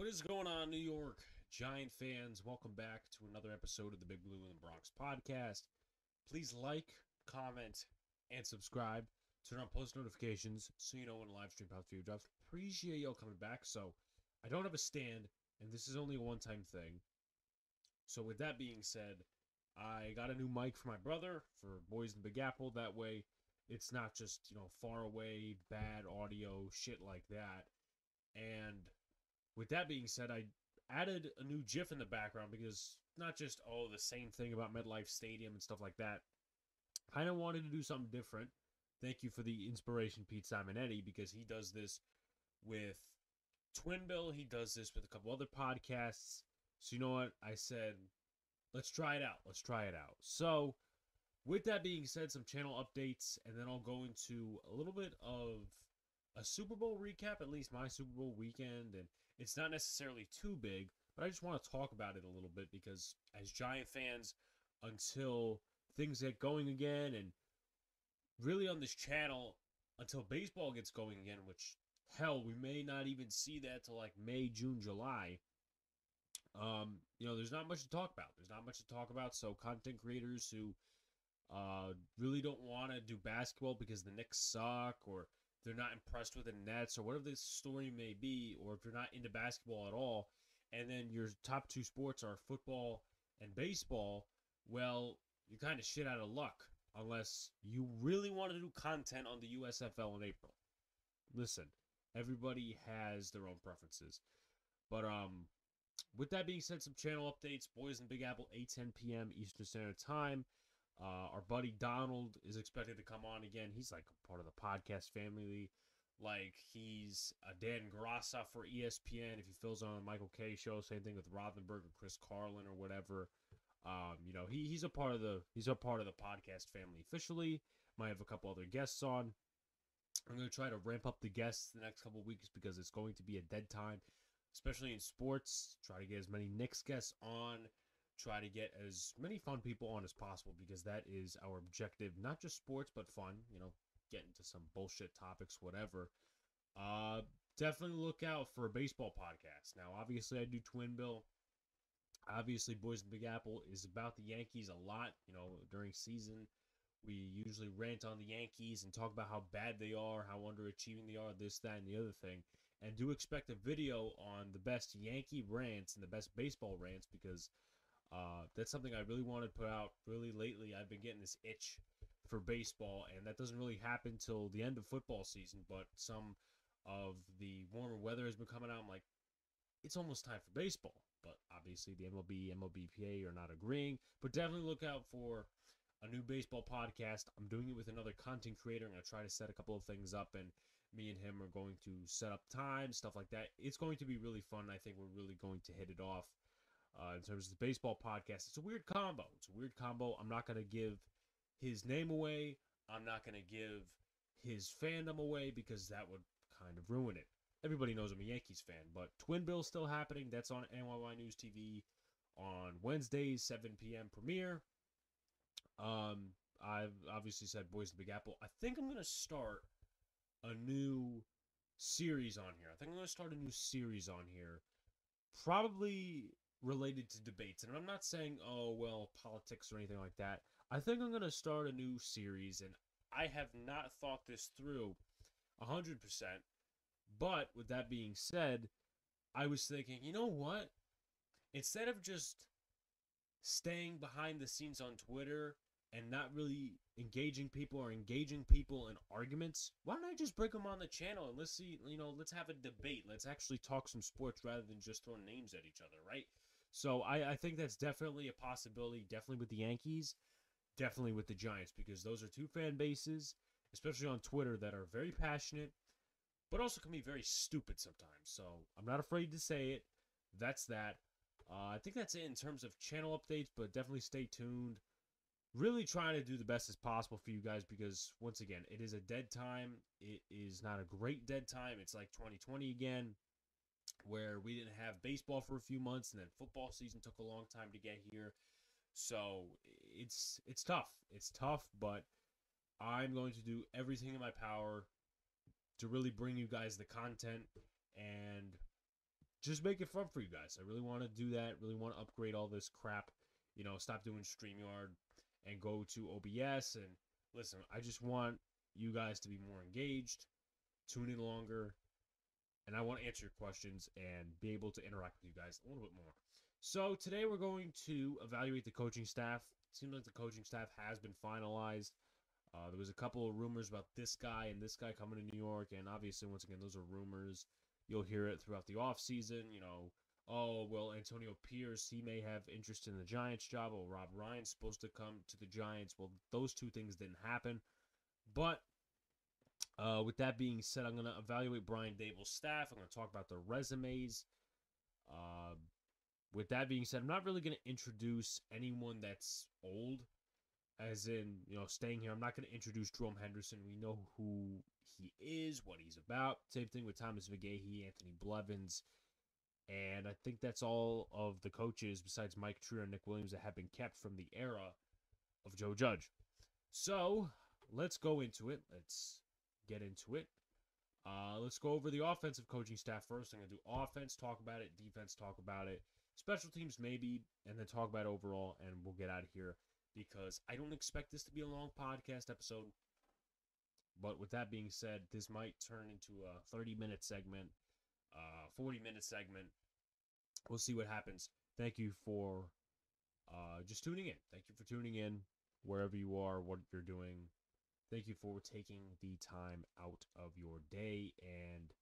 What is going on, New York Giant fans? Welcome back to another episode of the Big Blue in the Bronx podcast. Please like, comment, and subscribe. Turn on post notifications so you know when live stream pops video drops. Appreciate y'all coming back. So, I don't have a stand, and this is only a one time thing. So, with that being said, I got a new mic for my brother for Boys in Big Apple. That way, it's not just, you know, far away, bad audio, shit like that. And with that being said, I added a new GIF in the background because not just oh the same thing about MetLife Stadium and stuff like that. Kind of wanted to do something different. Thank you for the inspiration, Pete Simonetti, because he does this with Twin Bill. He does this with a couple other podcasts. So you know what? I said, let's try it out. Let's try it out. So, with that being said, some channel updates, and then I'll go into a little bit of a Super Bowl recap, at least my Super Bowl weekend, and it's not necessarily too big, but I just want to talk about it a little bit because as Giant fans, until things get going again, and really on this channel, until baseball gets going again, which hell, we may not even see that till like May, June, July. Um, you know, there's not much to talk about. There's not much to talk about. So content creators who uh really don't want to do basketball because the Knicks suck or they're not impressed with the Nets or whatever the story may be, or if you're not into basketball at all, and then your top two sports are football and baseball, well, you're kind of shit out of luck unless you really want to do content on the USFL in April. Listen, everybody has their own preferences. But um with that being said, some channel updates. Boys in Big Apple, 8 10 p.m. Eastern Standard Time. Uh, our buddy Donald is expected to come on again. He's like a part of the podcast family. Like he's a Dan Graca for ESPN. If he fills on the Michael Kay show, same thing with Rothenberg or Chris Carlin or whatever. Um, you know, he, he's a part of the he's a part of the podcast family officially. Might have a couple other guests on. I'm gonna try to ramp up the guests the next couple weeks because it's going to be a dead time, especially in sports. Try to get as many Knicks guests on try to get as many fun people on as possible because that is our objective not just sports but fun you know get into some bullshit topics whatever. Uh definitely look out for a baseball podcast. Now obviously i do twin bill. Obviously boys big apple is about the yankees a lot you know during season. We usually rant on the yankees and talk about how bad they are how underachieving they are this that and the other thing. And do expect a video on the best yankee rants and the best baseball rants because uh, that's something I really want to put out really lately. I've been getting this itch for baseball, and that doesn't really happen till the end of football season. But some of the warmer weather has been coming out. I'm like, it's almost time for baseball. But obviously, the MLB, MLBPA are not agreeing. But definitely look out for a new baseball podcast. I'm doing it with another content creator. I'm going to try to set a couple of things up, and me and him are going to set up time, stuff like that. It's going to be really fun. I think we're really going to hit it off uh, in terms of the baseball podcast. It's a weird combo. It's a weird combo. I'm not going to give his name away. I'm not going to give his fandom away because that would kind of ruin it. Everybody knows I'm a Yankees fan, but Twin Bill's still happening. That's on NYY News TV on Wednesdays, 7 p.m. premiere. Um, I've obviously said Boys the Big Apple. I think I'm going to start a new series on here. I think I'm going to start a new series on here. Probably related to debates. And I'm not saying, oh, well, politics or anything like that. I think I'm going to start a new series, and I have not thought this through 100%. But with that being said, I was thinking, you know what? Instead of just staying behind the scenes on Twitter and not really engaging people or engaging people in arguments, why don't I just bring them on the channel and let's see, you know, let's have a debate. Let's actually talk some sports rather than just throwing names at each other, right? So I, I think that's definitely a possibility, definitely with the Yankees, definitely with the Giants, because those are two fan bases, especially on Twitter, that are very passionate, but also can be very stupid sometimes. So I'm not afraid to say it. That's that. Uh, I think that's it in terms of channel updates, but definitely stay tuned. Really trying to do the best as possible for you guys because, once again, it is a dead time. It is not a great dead time. It's like 2020 again where we didn't have baseball for a few months and then football season took a long time to get here. So it's it's tough. It's tough, but I'm going to do everything in my power to really bring you guys the content and just make it fun for you guys. I really want to do that. Really want to upgrade all this crap. You know, stop doing StreamYard and go to OBS. And listen, I just want you guys to be more engaged, tune in longer, and I want to answer your questions and be able to interact with you guys a little bit more. So today we're going to evaluate the coaching staff. It seems like the coaching staff has been finalized. Uh, there was a couple of rumors about this guy and this guy coming to New York, and obviously, once again, those are rumors. You'll hear it throughout the offseason. You know, oh, well, Antonio Pierce, he may have interest in the Giants job. Well, Rob Ryan's supposed to come to the Giants. Well, those two things didn't happen. But uh, with that being said, I'm going to evaluate Brian Daboll's staff. I'm going to talk about their resumes. Uh, with that being said, I'm not really going to introduce anyone that's old, as in, you know, staying here. I'm not going to introduce Jerome Henderson. We know who he is, what he's about. Same thing with Thomas McGaughey, Anthony Blevins. And I think that's all of the coaches besides Mike Treier and Nick Williams that have been kept from the era of Joe Judge. So let's go into it. Let's get into it. Uh, let's go over the offensive coaching staff first. I'm going to do offense, talk about it, defense, talk about it, special teams, maybe, and then talk about overall, and we'll get out of here because I don't expect this to be a long podcast episode. But with that being said, this might turn into a 30 minute segment, uh, 40 minute segment. We'll see what happens. Thank you for uh, just tuning in. Thank you for tuning in wherever you are, what you're doing. Thank you for taking the time out of your day and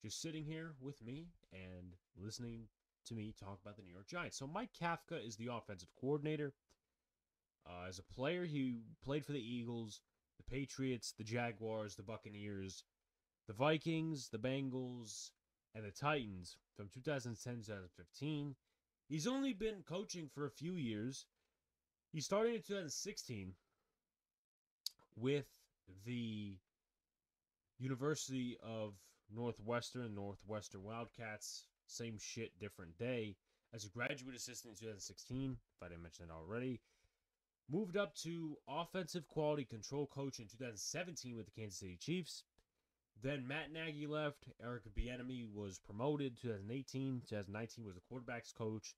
just sitting here with me and listening to me talk about the New York Giants. So, Mike Kafka is the offensive coordinator. Uh, as a player, he played for the Eagles, the Patriots, the Jaguars, the Buccaneers, the Vikings, the Bengals, and the Titans from 2010 to 2015. He's only been coaching for a few years. He started in 2016 with the University of Northwestern, Northwestern Wildcats. Same shit, different day. As a graduate assistant in 2016, if I didn't mention it already. Moved up to offensive quality control coach in 2017 with the Kansas City Chiefs. Then Matt Nagy left. Eric Bieniemy was promoted 2018. 2019 was the quarterbacks coach.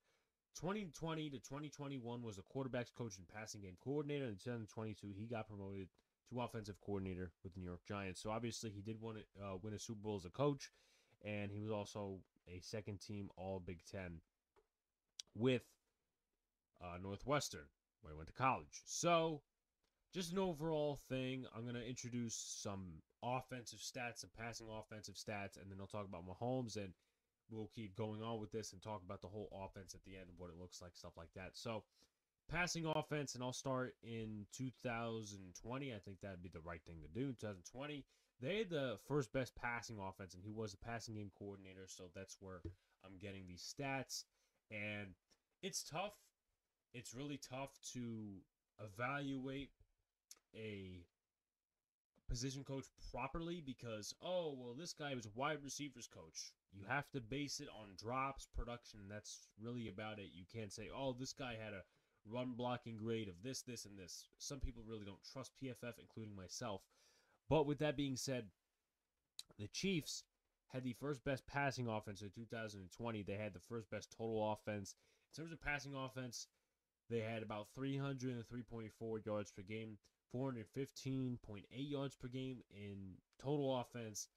2020 to 2021 was a quarterbacks coach and passing game coordinator. In 2022, he got promoted to offensive coordinator with the New York Giants. So obviously, he did win, uh, win a Super Bowl as a coach, and he was also a second team All Big Ten with uh, Northwestern where I went to college. So, just an overall thing. I'm going to introduce some offensive stats, some passing offensive stats, and then I'll talk about Mahomes, and we'll keep going on with this and talk about the whole offense at the end, of what it looks like, stuff like that. So, passing offense, and I'll start in 2020. I think that'd be the right thing to do. In 2020, they had the first best passing offense, and he was the passing game coordinator, so that's where I'm getting these stats. And it's tough it's really tough to evaluate a position coach properly because oh well this guy was wide receivers coach you have to base it on drops production that's really about it. You can't say oh this guy had a run blocking grade of this this and this. Some people really don't trust pff including myself. But with that being said the chiefs had the first best passing offense in 2020 they had the first best total offense. In terms of passing offense they had about 303.4 yards per game, 415.8 yards per game in total offense.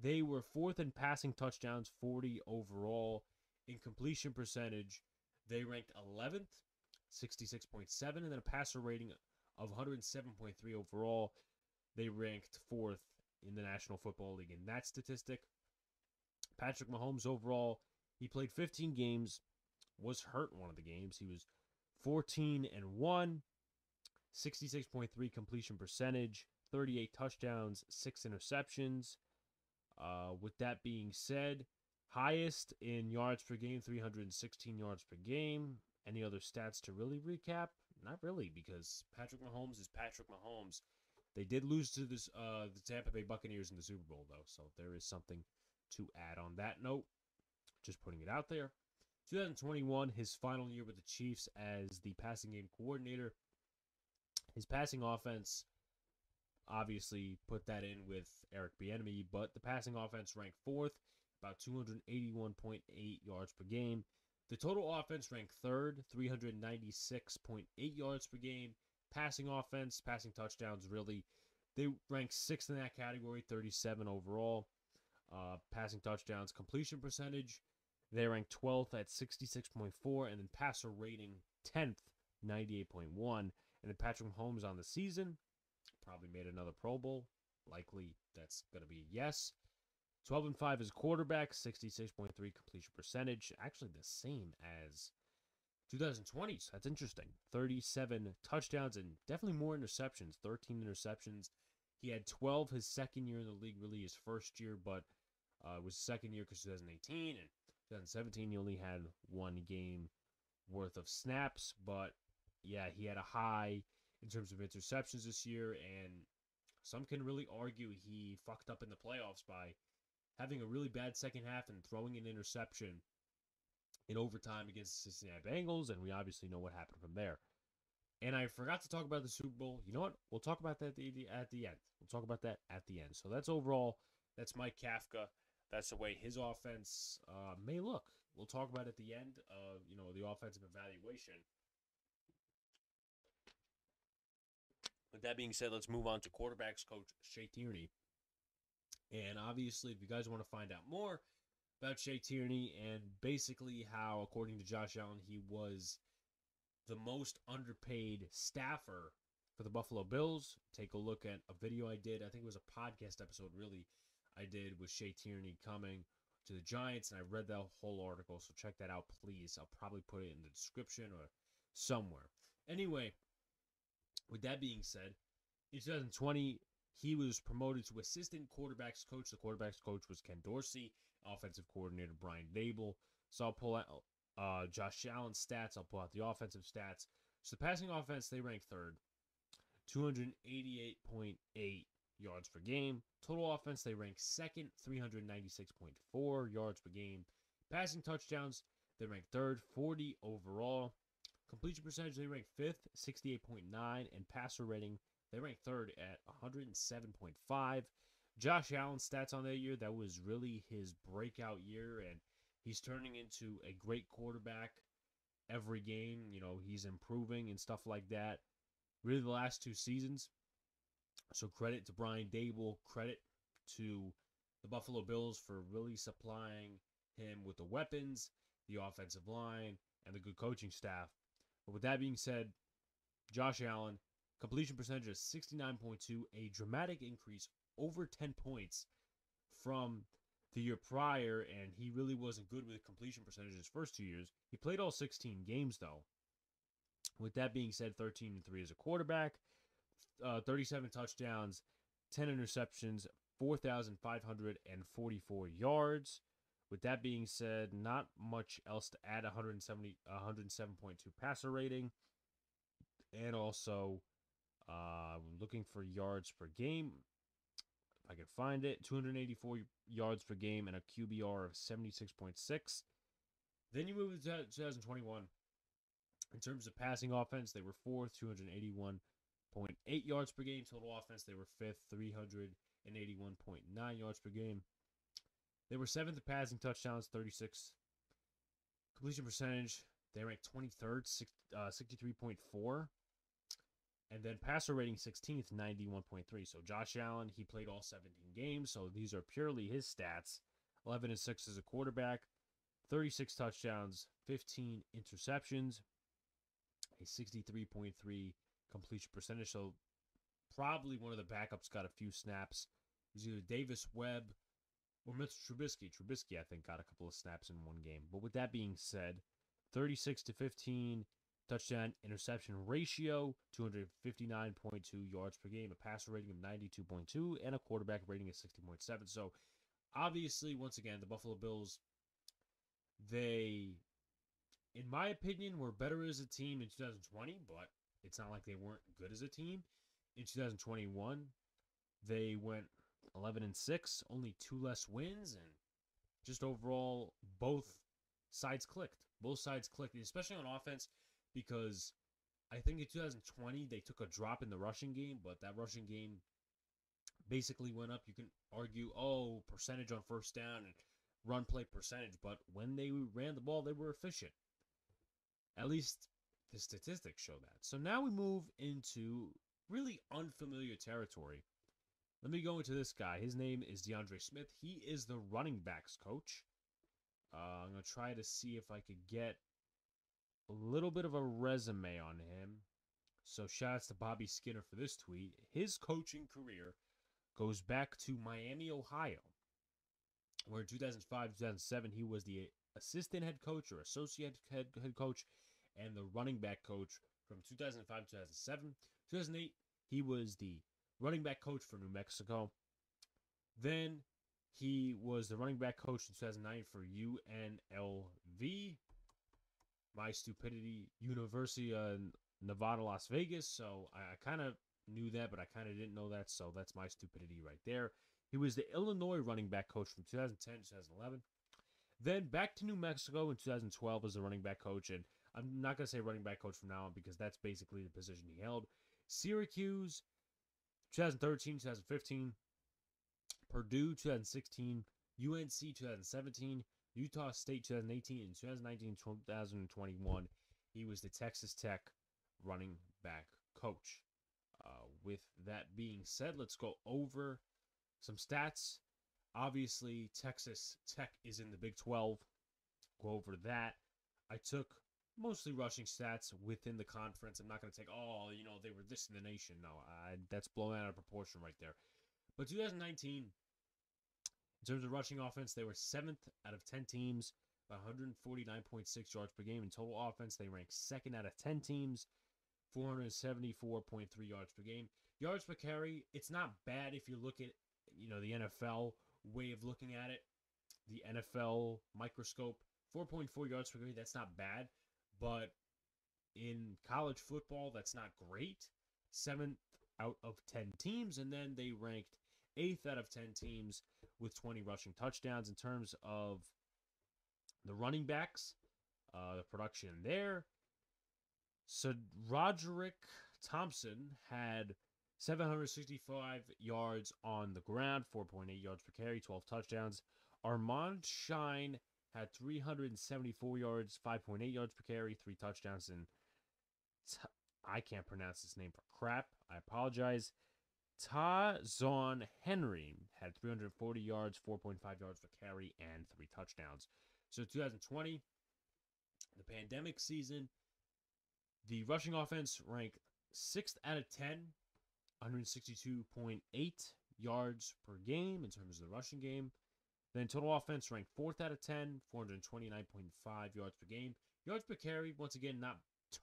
They were fourth in passing touchdowns, 40 overall. In completion percentage, they ranked 11th, 66.7, and then a passer rating of 107.3 overall. They ranked fourth in the National Football League in that statistic. Patrick Mahomes overall, he played 15 games, was hurt in one of the games. He was 14 and 1, 66.3 completion percentage, 38 touchdowns, 6 interceptions. Uh, with that being said, highest in yards per game, 316 yards per game. Any other stats to really recap? Not really, because Patrick Mahomes is Patrick Mahomes. They did lose to this uh, the Tampa Bay Buccaneers in the Super Bowl, though, so there is something to add on that note. Just putting it out there. 2021, his final year with the Chiefs as the passing game coordinator. His passing offense obviously put that in with Eric Bieniemy, but the passing offense ranked fourth. about 281.8 yards per game. The total offense ranked third, 396.8 yards per game. Passing offense, passing touchdowns, really, they ranked sixth in that category, 37 overall. Uh, passing touchdowns, completion percentage, they ranked 12th at 66.4, and then passer rating 10th, 98.1. And then Patrick Mahomes on the season probably made another Pro Bowl. Likely that's going to be yes. 12 and 5 is quarterback, 66.3 completion percentage, actually the same as 2020s. That's interesting. 37 touchdowns and definitely more interceptions, 13 interceptions. He had 12 his second year in the league, really his first year, but uh, it was second year because 2018 and 2017 he only had one game worth of snaps, but yeah, he had a high in terms of interceptions this year, and some can really argue he fucked up in the playoffs by having a really bad second half and throwing an interception in overtime against the Cincinnati Bengals, and we obviously know what happened from there. And I forgot to talk about the Super Bowl. You know what? We'll talk about that at the, at the end. We'll talk about that at the end. So that's overall. That's Mike Kafka. That's the way his offense uh, may look. We'll talk about at the end of you know the offensive evaluation. With that being said, let's move on to quarterbacks coach Shea Tierney. And obviously, if you guys want to find out more about Shea Tierney and basically how, according to Josh Allen, he was the most underpaid staffer for the Buffalo Bills, take a look at a video I did. I think it was a podcast episode, really, I did with Shea Tierney coming to the Giants, and I read that whole article, so check that out, please. I'll probably put it in the description or somewhere. Anyway, with that being said, in 2020, he was promoted to assistant quarterbacks coach. The quarterbacks coach was Ken Dorsey, offensive coordinator Brian Daboll. So I'll pull out uh, Josh Allen's stats. I'll pull out the offensive stats. So the passing offense, they rank third, 288.8 yards per game. Total offense, they rank second, 396.4 yards per game. Passing touchdowns, they rank third, 40 overall. Completion percentage, they rank fifth, 68.9. And passer rating, they rank third at 107.5. Josh Allen's stats on that year, that was really his breakout year, and he's turning into a great quarterback every game. You know, he's improving and stuff like that. Really, the last two seasons. So, credit to Brian Daboll, credit to the Buffalo Bills for really supplying him with the weapons, the offensive line, and the good coaching staff. But with that being said, Josh Allen, completion percentage of 69.2, a dramatic increase over 10 points from the year prior, and he really wasn't good with completion percentage his first two years. He played all 16 games though. With that being said, 13 and 3 as a quarterback, uh, 37 touchdowns, 10 interceptions, 4,544 yards. With that being said, not much else to add. 170, 107.2 passer rating, and also uh, looking for yards per game. If I could find it, 284 yards per game and a QBR of 76.6. Then you move to 2021. In terms of passing offense, they were fourth, 281.8 yards per game. Total offense, they were fifth, 381.9 yards per game. They were seventh in passing touchdowns, 36. Completion percentage, they ranked 23rd, uh, 63.4. And then passer rating 16th, 91.3. So Josh Allen, he played all 17 games. So these are purely his stats 11 and 6 as a quarterback, 36 touchdowns, 15 interceptions, a 63.3 completion percentage. So probably one of the backups got a few snaps. It was either Davis Webb or Mitch Trubisky. Trubisky, I think, got a couple of snaps in one game. But with that being said, 36 to 15 touchdown interception ratio, 259.2 yards per game, a passer rating of 92.2, and a quarterback rating of 60.7. So obviously, once again, the Buffalo Bills, they, in my opinion, were better as a team in 2020, but it's not like they weren't good as a team. In 2021, they went 11 and 6, only two less wins, and just overall, both sides clicked. Both sides clicked, especially on offense, because I think in 2020 they took a drop in the rushing game, but that rushing game basically went up. You can argue, oh, percentage on first down and run play percentage, but when they ran the ball, they were efficient. At least the statistics show that. So now we move into really unfamiliar territory. Let me go into this guy. His name is DeAndre Smith. He is the running backs coach. Uh, I'm going to try to see if I could get a little bit of a resume on him. So shout outs to Bobby Skinner for this tweet. His coaching career goes back to Miami, Ohio, where in 2005 2007 he was the assistant head coach or associate head, head coach and the running back coach from 2005 2007. 2008 he was the running back coach for New Mexico. Then he was the running back coach in 2009 for UNLV. My stupidity, University of Nevada, Las Vegas. So I, I kind of knew that, but I kind of didn't know that. So that's my stupidity right there. He was the Illinois running back coach from 2010 to 2011. Then back to New Mexico in 2012 as a running back coach. And I'm not going to say running back coach from now on because that's basically the position he held. Syracuse 2013, 2015. Purdue 2016. UNC 2017. Utah State 2018 and 2019 2021. He was the Texas Tech running back coach. Uh, with that being said, let's go over some stats. Obviously, Texas Tech is in the Big 12. Go over that. I took mostly rushing stats within the conference. I'm not going to take, oh, you know, they were this in the nation. No, I, that's blown out of proportion right there. But 2019, in terms of rushing offense, they were seventh out of 10 teams, 149.6 yards per game. In total offense, they ranked second out of 10 teams, 474.3 yards per game. Yards per carry, it's not bad if you look at, you know, the NFL way of looking at it. The NFL microscope, 4.4 yards per carry, that's not bad. But in college football, that's not great. Seventh out of 10 teams, and then they ranked eighth out of 10 teams with 20 rushing touchdowns in terms of the running backs, uh, the production there. So Roderick Thompson had 765 yards on the ground, 4.8 yards per carry, 12 touchdowns. Armand Shyne had 374 yards, 5.8 yards per carry, three touchdowns, and I can't pronounce his name for crap. I apologize. Ta'Zhawn Henry had 340 yards, 4.5 yards per carry, and three touchdowns. So 2020, the pandemic season, the rushing offense ranked sixth out of 10, 162.8 yards per game in terms of the rushing game. Then total offense ranked fourth out of 10, 429.5 yards per game. Yards per carry, once again, not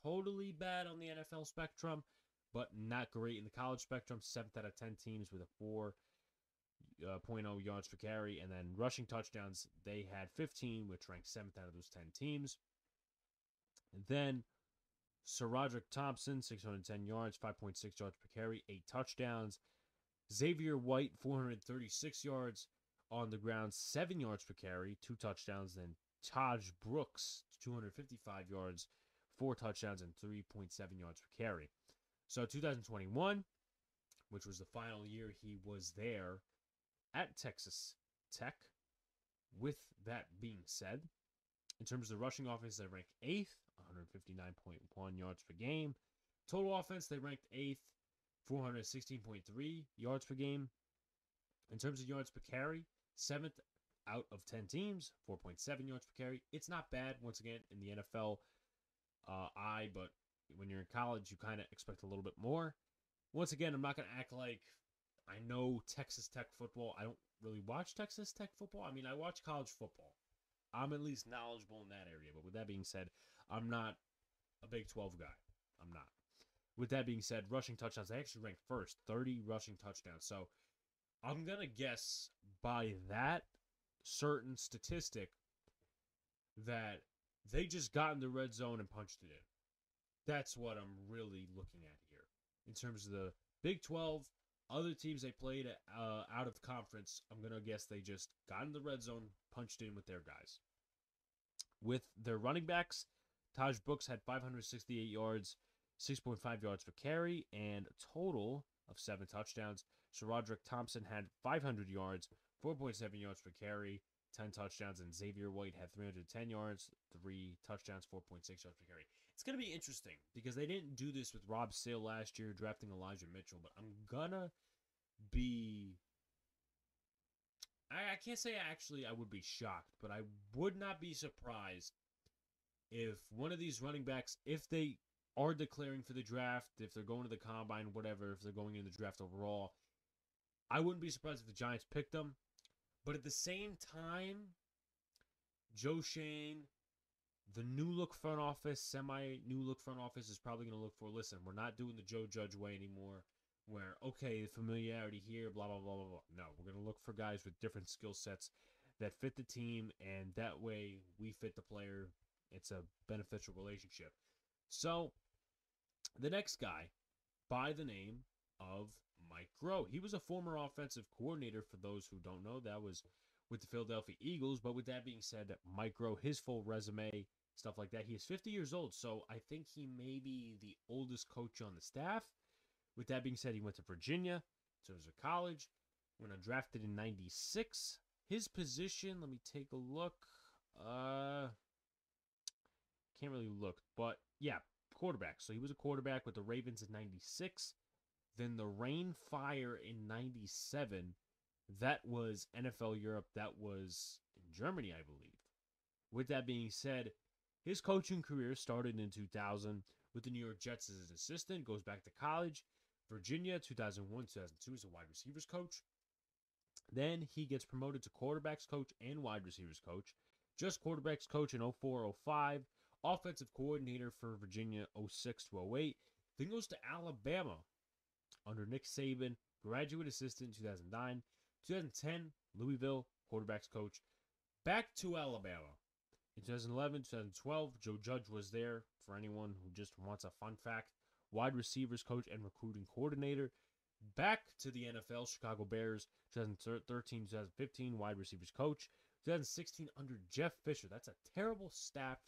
totally bad on the NFL spectrum, but not great in the college spectrum. Seventh out of 10 teams with a 4.0 uh, yards per carry. And then rushing touchdowns, they had 15, which ranked seventh out of those 10 teams. And then SaRodorick Thompson, 610 yards, 5.6 yards per carry, 8 touchdowns. Xavier White, 436 yards on the ground, 7 yards per carry, 2 touchdowns. Then Taj Brooks, 255 yards, 4 touchdowns, and 3.7 yards per carry. So 2021, which was the final year he was there at Texas Tech. With that being said, in terms of the rushing offense, they ranked eighth, 159.1 yards per game. Total offense, they ranked eighth, 416.3 yards per game. In terms of yards per carry, seventh out of 10 teams, 4.7 yards per carry. It's not bad, once again, in the NFL uh, eye, but when you're in college, you kind of expect a little bit more. Once again, I'm not going to act like I know Texas Tech football. I don't really watch Texas Tech football. I mean, I watch college football. I'm at least knowledgeable in that area. But with that being said, I'm not a Big 12 guy. I'm not. With that being said, rushing touchdowns, they actually ranked first, 30 rushing touchdowns. So I'm going to guess by that certain statistic that they just got in the red zone and punched it in. That's what I'm really looking at here. In terms of the Big 12, other teams they played uh, out of conference, I'm going to guess they just got in the red zone, punched in with their guys. With their running backs, Taj Brooks had 568 yards, 6.5 yards per carry, and a total of seven touchdowns. SaRodorick Thompson had 500 yards, 4.7 yards per carry, 10 touchdowns, and Xavier White had 310 yards, three touchdowns, 4.6 yards per carry. It's going to be interesting because they didn't do this with Rob Sale last year, drafting Elijah Mitchell, but I'm going to be. I, I can't say actually I would be shocked, but I would not be surprised if one of these running backs, if they are declaring for the draft, if they're going to the combine, whatever, if they're going in the draft overall, I wouldn't be surprised if the Giants picked them. But at the same time, Joe Schoen, the new look front office, semi new look front office is probably going to look for listen, we're not doing the Joe Judge way anymore, where, okay, the familiarity here, blah, blah, blah, blah, blah. No, we're going to look for guys with different skill sets that fit the team, and that way we fit the player. It's a beneficial relationship. So, the next guy, by the name of Mike Groh. He was a former offensive coordinator, for those who don't know. That was with the Philadelphia Eagles. But with that being said, Mike Groh, his full resume, stuff like that, he is 50 years old. So I think he may be the oldest coach on the staff. With that being said, he went to Virginia, so it was a college. When undrafted in 96, his position, let me take a look. Uh, can't really look, but yeah, quarterback. So he was a quarterback with the Ravens in 96. Then the Rhein Fire in 97. That was NFL Europe. That was in Germany, I believe. With that being said, his coaching career started in 2000 with the New York Jets as an assistant, goes back to college. Virginia, 2001 2002 as a wide receivers coach. Then he gets promoted to quarterbacks coach and wide receivers coach. Just quarterbacks coach in 04 05. Offensive coordinator for Virginia 06 to 08. Then goes to Alabama under Nick Saban, graduate assistant 2009. 2010, Louisville, quarterbacks coach. Back to Alabama. In 2011, 2012, Joe Judge was there for anyone who just wants a fun fact. Wide receivers coach and recruiting coordinator. Back to the NFL, Chicago Bears, 2013, 2015, wide receivers coach. 2016, under Jeff Fisher. That's a terrible staff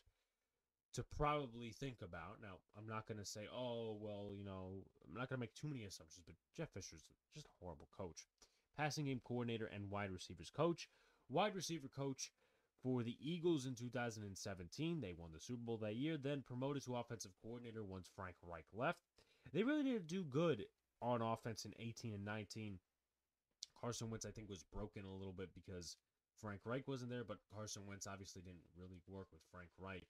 to probably think about. Now, I'm not going to say, oh, well, you know, I'm not going to make too many assumptions, but Jeff Fisher's just a horrible coach. Passing game coordinator and wide receivers coach. Wide receiver coach for the Eagles in 2017. They won the Super Bowl that year, then promoted to offensive coordinator once Frank Reich left. They really didn't do good on offense in 18 and 19. Carson Wentz, I think, was broken a little bit because Frank Reich wasn't there, but Carson Wentz obviously didn't really work with Frank Reich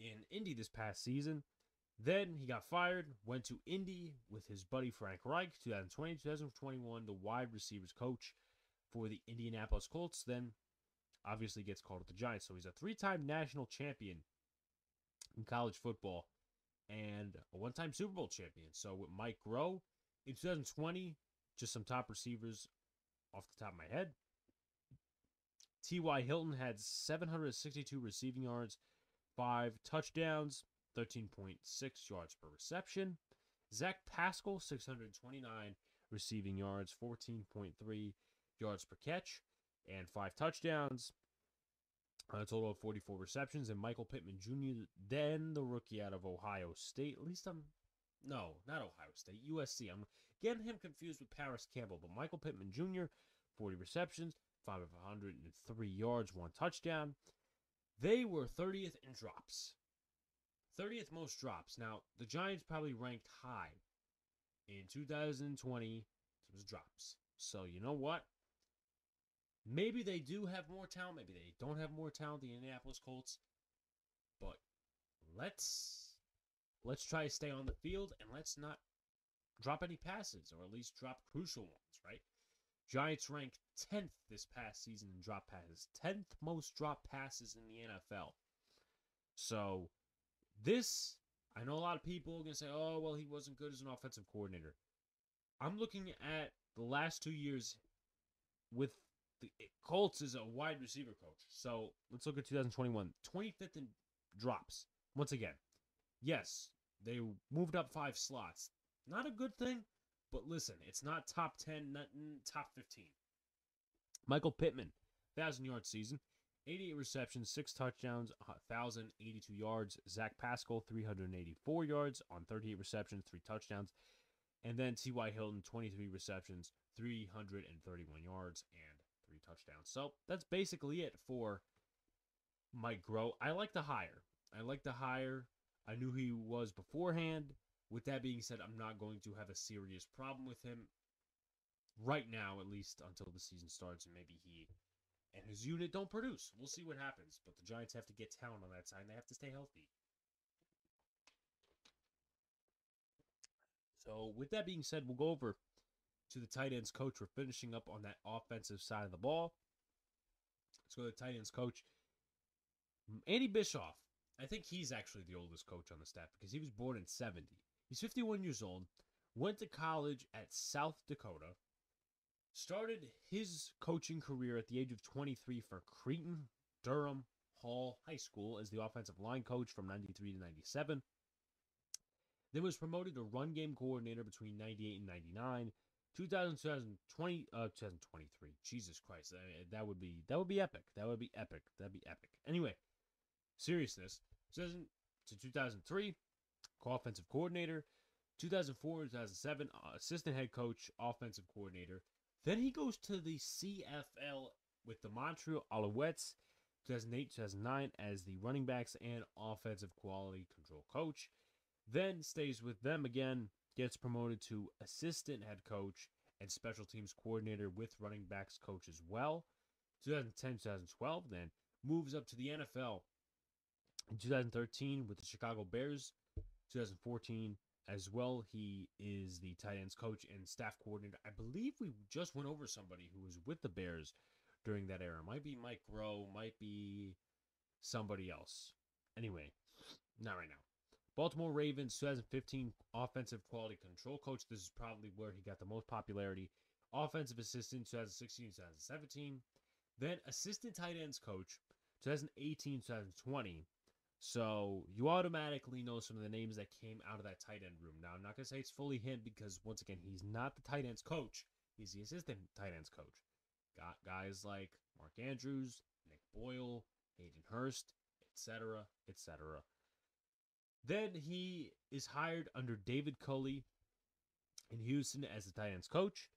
in Indy this past season. Then he got fired, went to Indy with his buddy Frank Reich, 2020 2021, the wide receivers coach for the Indianapolis Colts. Then obviously gets called to the Giants. So he's a three time national champion in college football and a one time Super Bowl champion. So with Mike Groh in 2020, just some top receivers off the top of my head. T.Y. Hilton had 762 receiving yards five touchdowns, 13.6 yards per reception. Zach Pascal, 629 receiving yards, 14.3 yards per catch, and five touchdowns. A total of 44 receptions. And Michael Pittman Jr., then the rookie out of Ohio State. At least I'm. No, not Ohio State. USC. I'm getting him confused with Parris Campbell. But Michael Pittman Jr., 40 receptions, 503 yards, one touchdown. They were 30th in drops. 30th most drops. Now, the Giants probably ranked high in 2020 it drops. So, you know what? Maybe they do have more talent. Maybe they don't have more talent, than the Indianapolis Colts. But let's let's try to stay on the field and let's not drop any passes or at least drop crucial ones, right? Giants ranked 10th this past season in drop passes, 10th most drop passes in the NFL. So, this, I know a lot of people are going to say, oh, well, he wasn't good as an offensive coordinator. I'm looking at the last two years with the Colts as a wide receiver coach. So, let's look at 2021. 25th in drops. Once again, yes, they moved up five slots. Not a good thing, but listen, it's not top 10, nothing, top 15. Michael Pittman, 1,000 yard season, 88 receptions, 6 touchdowns, 1,082 yards. Zach Pascal, 384 yards on 38 receptions, 3 touchdowns. And then T.Y. Hilton, 23 receptions, 331 yards, and 3 touchdowns. So that's basically it for Mike Groh. I like the hire. I like the hire. I knew he was beforehand. With that being said, I'm not going to have a serious problem with him right now, at least until the season starts, and maybe he and his unit don't produce. We'll see what happens. But the Giants have to get talent on that side, and they have to stay healthy. So, with that being said, we'll go over to the tight ends coach. We're finishing up on that offensive side of the ball. Let's go to the tight ends coach. Andy Bischoff. I think he's actually the oldest coach on the staff because he was born in 70. He's 51 years old, went to college at South Dakota, started his coaching career at the age of 23 for Creighton Durham Hall High School as the offensive line coach from 93 to 97. Then was promoted to run game coordinator between 98 and 99. 2000, 2020, uh, 2023. Jesus Christ, that would be that would be epic. That would be epic. That'd be epic. Anyway, seriousness. 2000 to 2003, offensive coordinator. 2004 2007, uh, assistant head coach, offensive coordinator. Then he goes to the CFL with the Montreal Alouettes, 2008 2009 as the running backs and offensive quality control coach. Then stays with them again, gets promoted to assistant head coach and special teams coordinator with running backs coach as well. 2010 2012, then moves up to the NFL in 2013 with the Chicago Bears. 2014 as well. He is the tight ends coach and staff coordinator. I believe we just went over somebody who was with the Bears during that era. Might be Mike Groh, might be somebody else. Anyway, not right now. Baltimore Ravens 2015 offensive quality control coach. This is probably where he got the most popularity. Offensive assistant 2016 2017. Then assistant tight ends coach 2018 2020. So you automatically know some of the names that came out of that tight end room. Now I'm not gonna say it's fully him because once again he's not the tight ends coach. He's the assistant tight ends coach. Got guys like Mark Andrews, Nick Boyle, Hayden Hurst, etc., etc. Then he is hired under David Culley in Houston as the tight ends coach,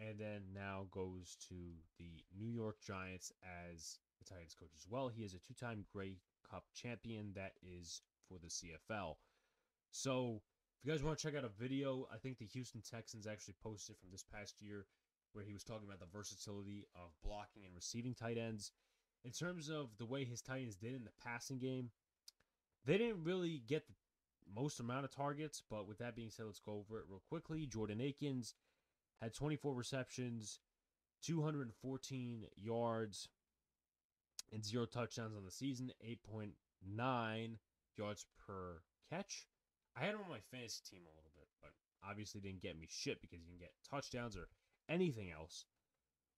and then now goes to the New York Giants as the tight ends coach as well. He is a two-time Grey Cup champion that is for the CFL. So if you guys want to check out a video, I think the Houston Texans actually posted from this past year where he was talking about the versatility of blocking and receiving tight ends. In terms of the way his tight ends did in the passing game, they didn't really get the most amount of targets, but with that being said, let's go over it real quickly. Jordan Akins had 24 receptions, 214 yards, and zero touchdowns on the season, 8.9 yards per catch. I had him on my fantasy team a little bit, but obviously didn't get me shit because you can't get touchdowns or anything else.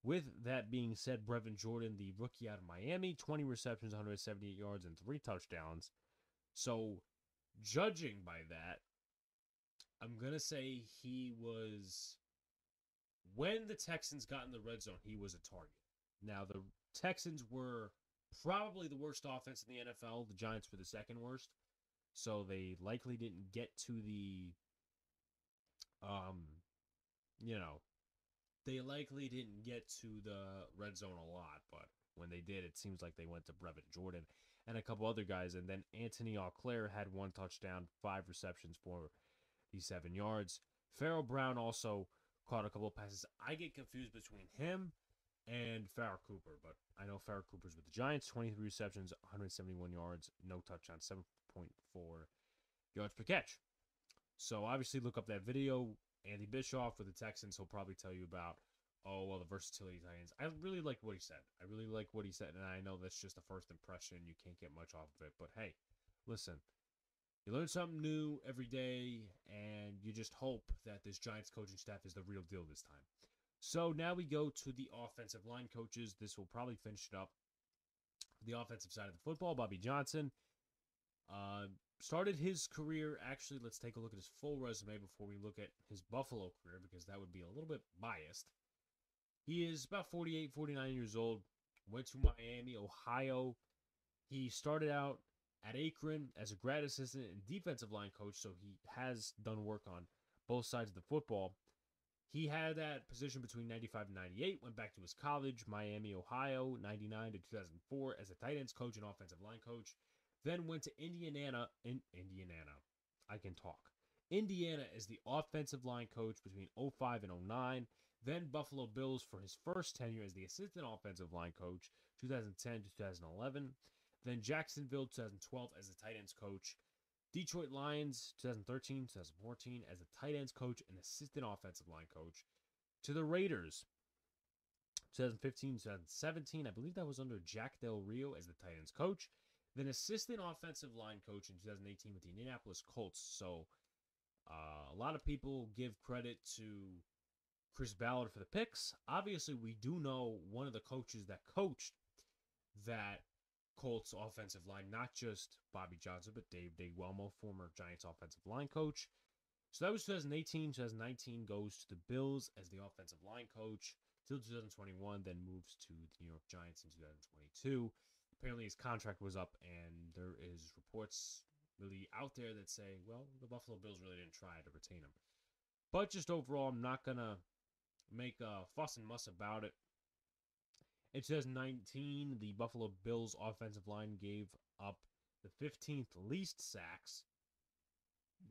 With that being said, Brevin Jordan, the rookie out of Miami, 20 receptions, 178 yards, and three touchdowns. So, judging by that, I'm going to say he was. When the Texans got in the red zone, he was a target. Now, the Texans were probably the worst offense in the NFL. The Giants were the second worst. So they likely didn't get to the um you know, they likely didn't get to the red zone a lot, but when they did, it seems like they went to Brevin Jordan and a couple other guys. And then Anthony Auclair had one touchdown, five receptions for the seven yards. Pharaoh Brown also caught a couple passes. I get confused between him and Pharoh Cooper. But I know Pharoh Cooper's with the Giants, 23 receptions, 171 yards, no touchdown, 7.4 yards per catch. So obviously, look up that video. Andy Bischoff with the Texans, he'll probably tell you about, oh, well, the versatility tight ends. I really like what he said. I really like what he said. And I know that's just a first impression. You can't get much off of it. But hey, listen, you learn something new every day, and you just hope that this Giants coaching staff is the real deal this time. So now we go to the offensive line coaches. This will probably finish it up. The offensive side of the football, Bobby Johnson uh, started his career. Actually, let's take a look at his full resume before we look at his Buffalo career because that would be a little bit biased. He is about 48, 49 years old. Went to Miami, Ohio. He started out at Akron as a grad assistant and defensive line coach, so he has done work on both sides of the football. He had that position between 95 and 98, went back to his college, Miami, Ohio, 99 to 2004 as a tight ends coach and offensive line coach. Then went to Indiana in Indiana. I can talk. Indiana is the offensive line coach between 05 and 09. Then Buffalo Bills for his first tenure as the assistant offensive line coach, 2010 to 2011. Then Jacksonville 2012 as the tight ends coach. Detroit Lions 2013 2014 as a tight ends coach and assistant offensive line coach. To the Raiders 2015 2017. I believe that was under Jack Del Rio as the tight ends coach. Then assistant offensive line coach in 2018 with the Indianapolis Colts. So uh, a lot of people give credit to Chris Ballard for the picks. Obviously, we do know one of the coaches that coached that Colts offensive line, not just Bobby Johnson, but Dave DeGuglielmo, former Giants offensive line coach. So that was 2018. 2019 goes to the Bills as the offensive line coach till 2021, then moves to the New York Giants in 2022. Apparently, his contract was up, and there is reports really out there that say, well, the Buffalo Bills really didn't try to retain him. But just overall, I'm not gonna make a fuss and muss about it. In 2019, the Buffalo Bills offensive line gave up the 15th least sacks.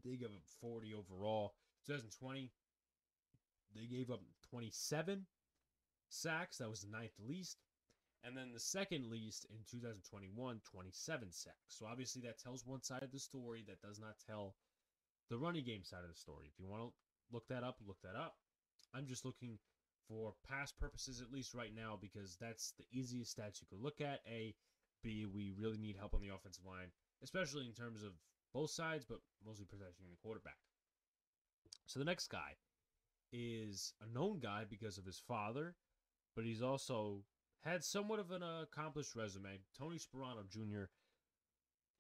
They gave up 40 overall. 2020, they gave up 27 sacks. That was the ninth least. And then the second least in 2021, 27 sacks. So obviously that tells one side of the story that does not tell the running game side of the story. If you want to look that up, look that up. I'm just looking for past purposes, at least right now, because that's the easiest stats you could look at. A, B, we really need help on the offensive line, especially in terms of both sides, but mostly protecting the quarterback. So the next guy is a known guy because of his father, but he's also had somewhat of an accomplished resume. Tony Sparano Jr.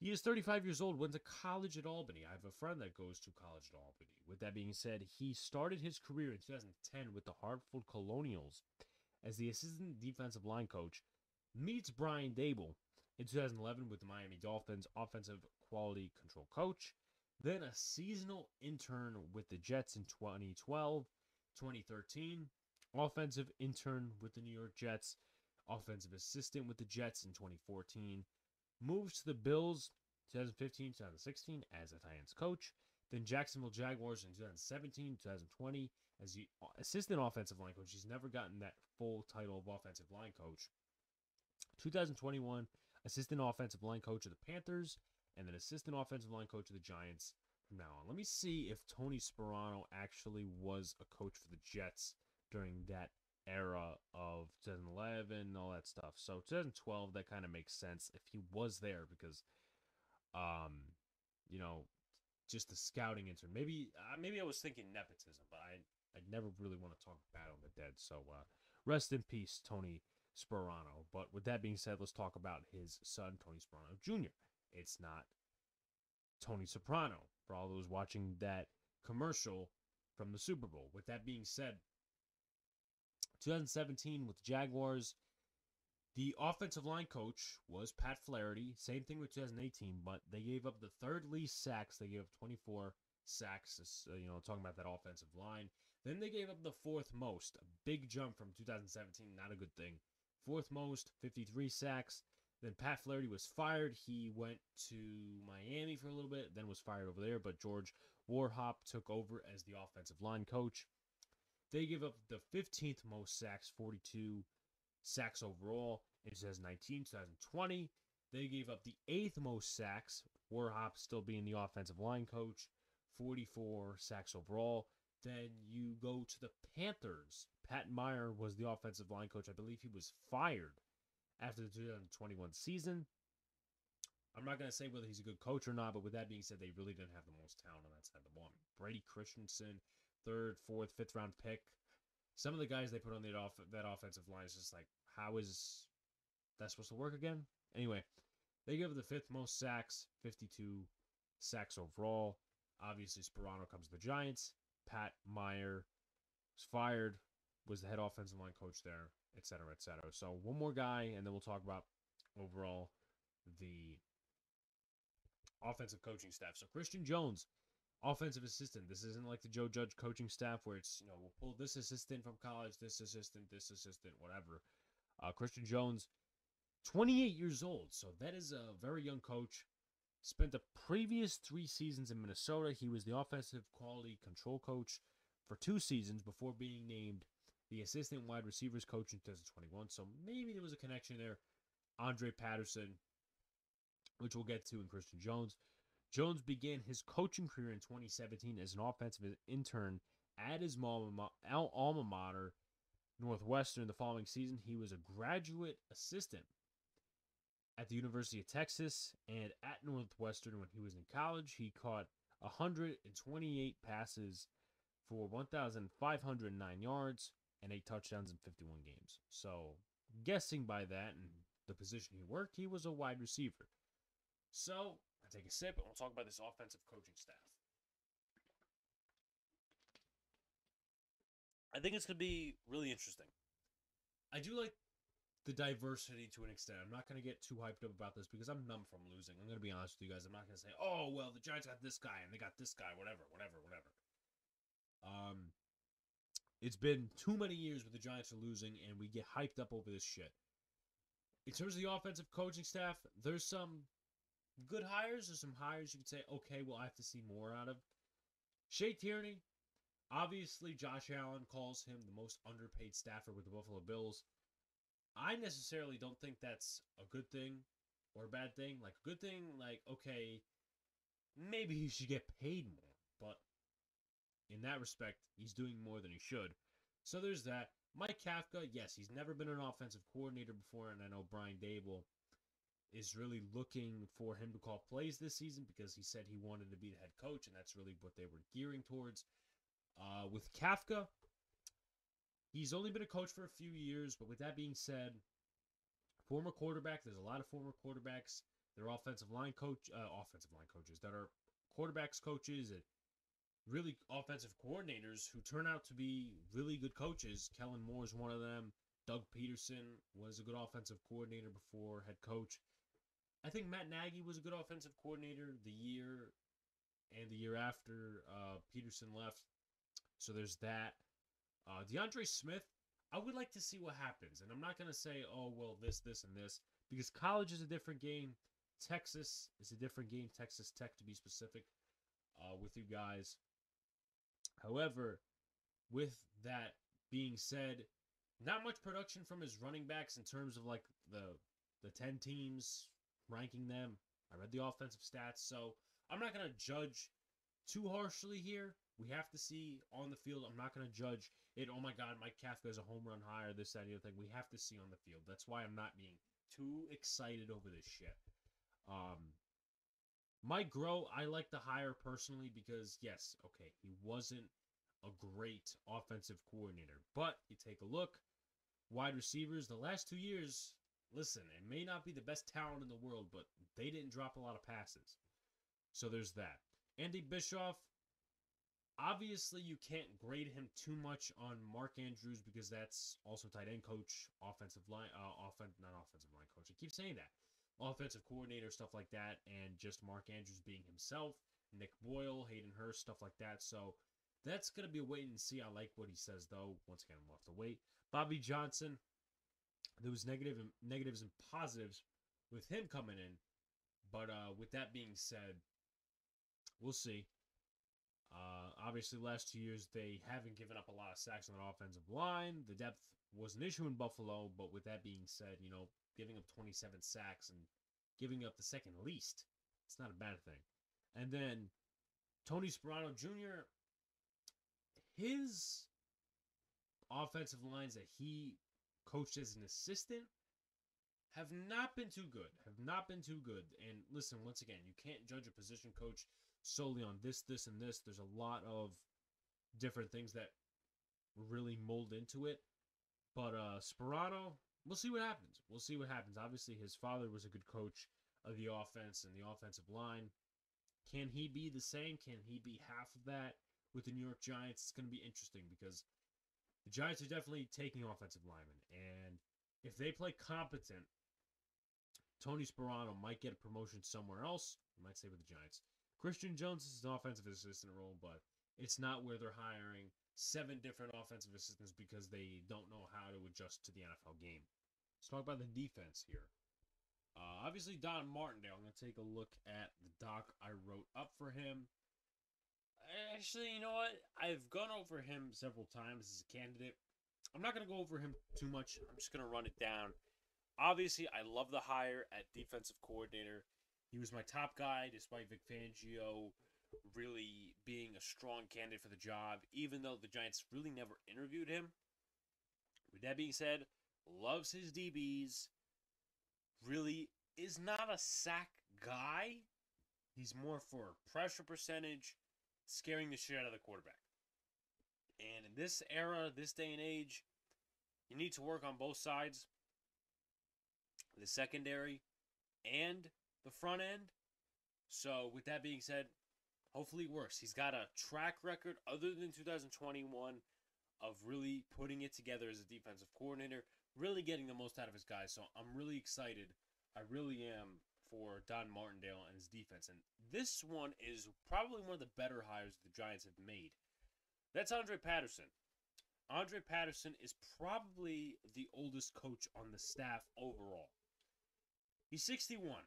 He is 35 years old, went to college at Albany. I have a friend that goes to college at Albany. With that being said, he started his career in 2010 with the Hartford Colonials as the assistant defensive line coach, meets Brian Daboll in 2011 with the Miami Dolphins offensive quality control coach, then a seasonal intern with the Jets in 2012, 2013, offensive intern with the New York Jets, offensive assistant with the Jets in 2014, moved to the Bills 2015 2016 as a tight ends coach, then Jacksonville Jaguars in 2017 2020 as the assistant offensive line coach. He's never gotten that full title of offensive line coach. 2021 assistant offensive line coach of the Panthers, and then assistant offensive line coach of the Giants from now on. Let me see if Tony Sparano actually was a coach for the Jets during that era of 2011 and all that stuff. So 2012, that kind of makes sense if he was there because, um, you know, just the scouting intern. Maybe uh, maybe I was thinking nepotism, but I I never really want to talk bad on the dead. So uh, rest in peace, Tony Sparano. But with that being said, let's talk about his son, Tony Sparano Jr. It's not Tony Soprano for all those watching that commercial from the Super Bowl. With that being said, 2017 with the Jaguars, the offensive line coach was Pat Flaherty. Same thing with 2018, but they gave up the third least sacks. They gave up 24 sacks, uh, you know, talking about that offensive line. Then they gave up the fourth most, a big jump from 2017, not a good thing. Fourth most, 53 sacks. Then Pat Flaherty was fired. He went to Miami for a little bit, then was fired over there, but George Warhop took over as the offensive line coach. They give up the 15th most sacks, 42 sacks overall in 2019, 2020. They gave up the eighth most sacks, Warhop still being the offensive line coach, 44 sacks overall. Then you go to the Panthers. Pat Meyer was the offensive line coach. I believe he was fired after the 2021 season. I'm not going to say whether he's a good coach or not, but with that being said, they really didn't have the most talent on that side of the ball. Brady Christensen, third, fourth, fifth round pick. Some of the guys they put on the off that offensive line is just like, how is that supposed to work again? Anyway, they give the fifth most sacks, 52 sacks overall. Obviously, Sparano comes to the Giants. Pat Meyer was fired, was the head offensive line coach there, et cetera, et cetera. So one more guy, and then we'll talk about overall the offensive coaching staff. So Christian Jones offensive assistant. This isn't like the Joe Judge coaching staff where it's, you know, we'll pull this assistant from college, this assistant, this assistant, whatever. Uh, Christian Jones, 28 years old. So that is a very young coach. Spent the previous three seasons in Minnesota. He was the offensive quality control coach for two seasons before being named the assistant wide receivers coach in 2021. So maybe there was a connection there. Andre Patterson, which we'll get to in Christian Jones. Jones began his coaching career in 2017 as an offensive intern at his alma mater, Northwestern. The following season, he was a graduate assistant at the University of Texas and at Northwestern when he was in college. He caught 128 passes for 1,509 yards and eight touchdowns in 51 games. So, guessing by that and the position he worked, he was a wide receiver. So, take a sip and we'll talk about this offensive coaching staff. I think it's going to be really interesting. I do like the diversity to an extent. I'm not going to get too hyped up about this because I'm numb from losing. I'm going to be honest with you guys. I'm not going to say, oh, well, the Giants got this guy and they got this guy, whatever, whatever, whatever. Um, it's been too many years with the Giants are losing, and we get hyped up over this shit. In terms of the offensive coaching staff, there's some good hires. or some hires you could say, okay, well, I have to see more out of. Shea Tierney, obviously, Josh Allen calls him the most underpaid staffer with the Buffalo Bills. I necessarily don't think that's a good thing or a bad thing. Like, a good thing, like, okay, maybe he should get paid more. But in that respect, he's doing more than he should. So there's that. Mike Kafka, yes, he's never been an offensive coordinator before, and I know Brian Daboll is really looking for him to call plays this season because he said he wanted to be the head coach, and that's really what they were gearing towards. Uh, with Kafka, he's only been a coach for a few years, but with that being said, former quarterback, there's a lot of former quarterbacks. They're offensive line coach, uh, offensive line coaches that are quarterbacks coaches and really offensive coordinators who turn out to be really good coaches. Kellen Moore is one of them. Doug Pederson was a good offensive coordinator before head coach. I think Matt Nagy was a good offensive coordinator the year and the year after uh, Pederson left. So there's that. Uh, DeAndre Smith, I would like to see what happens. And I'm not going to say, oh, well, this, this, and this, because college is a different game. Texas is a different game. Texas Tech, to be specific, uh, with you guys. However, with that being said, not much production from his running backs in terms of like the the 10 teams ranking them. I read the offensive stats, so I'm not going to judge too harshly here. We have to see on the field. I'm not going to judge it. Oh my God, Mike Kafka is a home run higher, this, that, the other thing. We have to see on the field. That's why I'm not being too excited over this shit. Um, Mike Groh, I like the hire personally because, yes, okay, he wasn't a great offensive coordinator. But you take a look, wide receivers, the last two years, listen, it may not be the best talent in the world, but they didn't drop a lot of passes. So there's that. Andy Bischoff, obviously you can't grade him too much on Mark Andrews because that's also tight end coach, offensive line, uh, offense, not offensive line coach. I keep saying that offensive coordinator, stuff like that, and just Mark Andrews being himself, Nick Boyle, Hayden Hurst, stuff like that. So that's gonna be a wait and see. I like what he says though. Once again, we'll have to wait. Bobby Johnson, there was negative negatives and positives with him coming in, but uh, with that being said, we'll see. Uh, obviously, last two years they haven't given up a lot of sacks on the offensive line. The depth was an issue in Buffalo, but with that being said, you know, giving up 27 sacks and giving up the second least, it's not a bad thing. And then Tony Sparano Jr., his offensive lines that he coached as an assistant have not been too good. Have not been too good. And listen, once again, you can't judge a position coach solely on this, this, and this. There's a lot of different things that really mold into it. But uh Sparano, we'll see what happens. We'll see what happens. Obviously, his father was a good coach of the offense and the offensive line. Can he be the same? Can he be half of that with the New York Giants? It's going to be interesting because the Giants are definitely taking offensive linemen. And if they play competent, Tony Sparano might get a promotion somewhere else. You might stay with the Giants. Christian Jones is an offensive assistant role, but it's not where they're hiring seven different offensive assistants because they don't know how to adjust to the NFL game. Let's talk about the defense here. Uh, obviously, Don Martindale. I'm going to take a look at the doc I wrote up for him. Actually, you know what? I've gone over him several times as a candidate. I'm not going to go over him too much. I'm just going to run it down. Obviously, I love the hire at defensive coordinator. He was my top guy, despite Vic Fangio really being a strong candidate for the job, even though the Giants really never interviewed him. With that being said, loves his DBs, really is not a sack guy. He's more for pressure percentage, scaring the shit out of the quarterback. And in this era, this day and age, you need to work on both sides the secondary and the front end. So, with that being said, hopefully it works. He's got a track record other than 2021 of really putting it together as a defensive coordinator, really getting the most out of his guys. So, I'm really excited. I really am for Don Martindale and his defense. And this one is probably one of the better hires the Giants have made. That's Andre Patterson. Andre Patterson is probably the oldest coach on the staff overall. He's 61.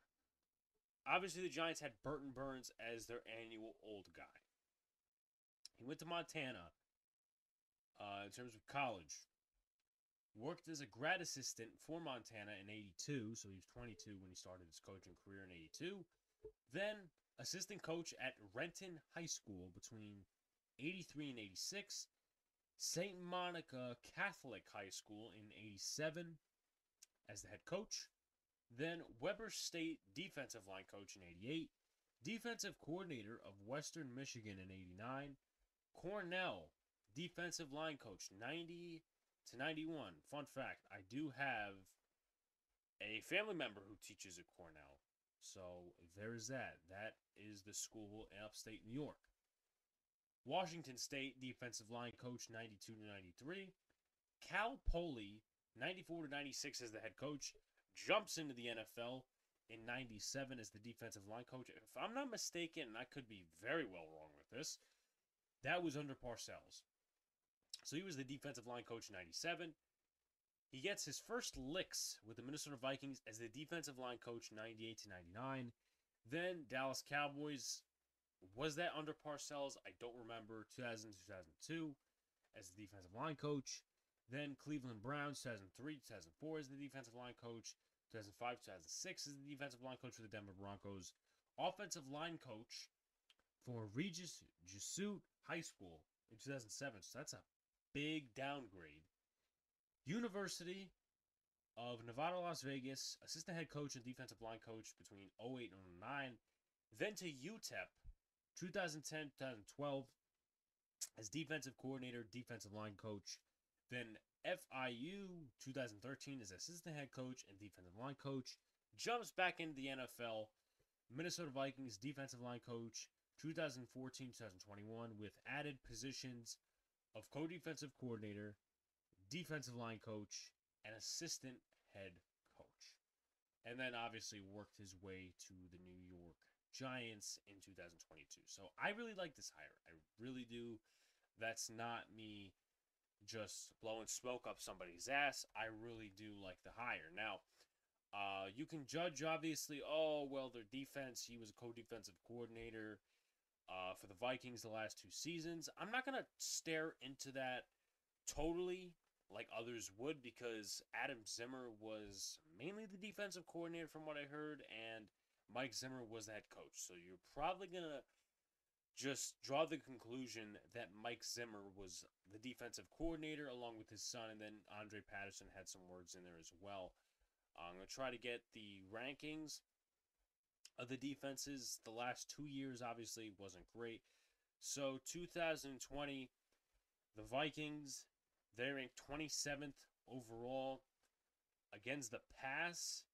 Obviously, the Giants had Burton Burns as their annual old guy. He went to Montana uh, in terms of college. Worked as a grad assistant for Montana in 82, so he was 22 when he started his coaching career in 82. Then, assistant coach at Renton High School between 83 and 86. St. Monica Catholic High School in 87 as the head coach. Then Weber State defensive line coach in 88, defensive coordinator of Western Michigan in 89, Cornell defensive line coach 90 to 91. Fun fact, I do have a family member who teaches at Cornell. So there's that. That is the school in upstate New York. Washington State defensive line coach 92 to 93. Cal Poly 94 to 96 as the head coach jumps into the NFL in 97 as the defensive line coach. If I'm not mistaken, and I could be very well wrong with this, that was under Parcells. So he was the defensive line coach in 97. He gets his first licks with the Minnesota Vikings as the defensive line coach 98 to 99. Then Dallas Cowboys. Was that under Parcells? I don't remember. 2000 2002 as the defensive line coach. Then Cleveland Browns, 2003, 2004 as the defensive line coach. 2005, 2006 as the defensive line coach for the Denver Broncos. Offensive line coach for Regis Jesuit High School in 2007. So that's a big downgrade. University of Nevada, Las Vegas, assistant head coach and defensive line coach between 08 and 09. Then to UTEP, 2010 2012, as defensive coordinator, defensive line coach. Then FIU 2013 as assistant head coach and defensive line coach. Jumps back into the NFL. Minnesota Vikings defensive line coach 2014 2021 with added positions of co defensive coordinator, defensive line coach, and assistant head coach. And then obviously worked his way to the New York Giants in 2022. So I really like this hire. I really do. That's not me just blowing smoke up somebody's ass. I really do like the hire. Now, uh, you can judge obviously. Oh well, their defense. He was a co-defensive coordinator uh, for the Vikings the last two seasons. I'm not gonna stare into that totally like others would because Adam Zimmer was mainly the defensive coordinator from what I heard, and Mike Zimmer was the head coach. So you're probably gonna just draw the conclusion that Mike Zimmer was the defensive coordinator along with his son, and then Andre Patterson had some words in there as well. I'm going to try to get the rankings of the defenses. The last two years obviously wasn't great. So 2020, the Vikings, they ranked 27th overall against the pass.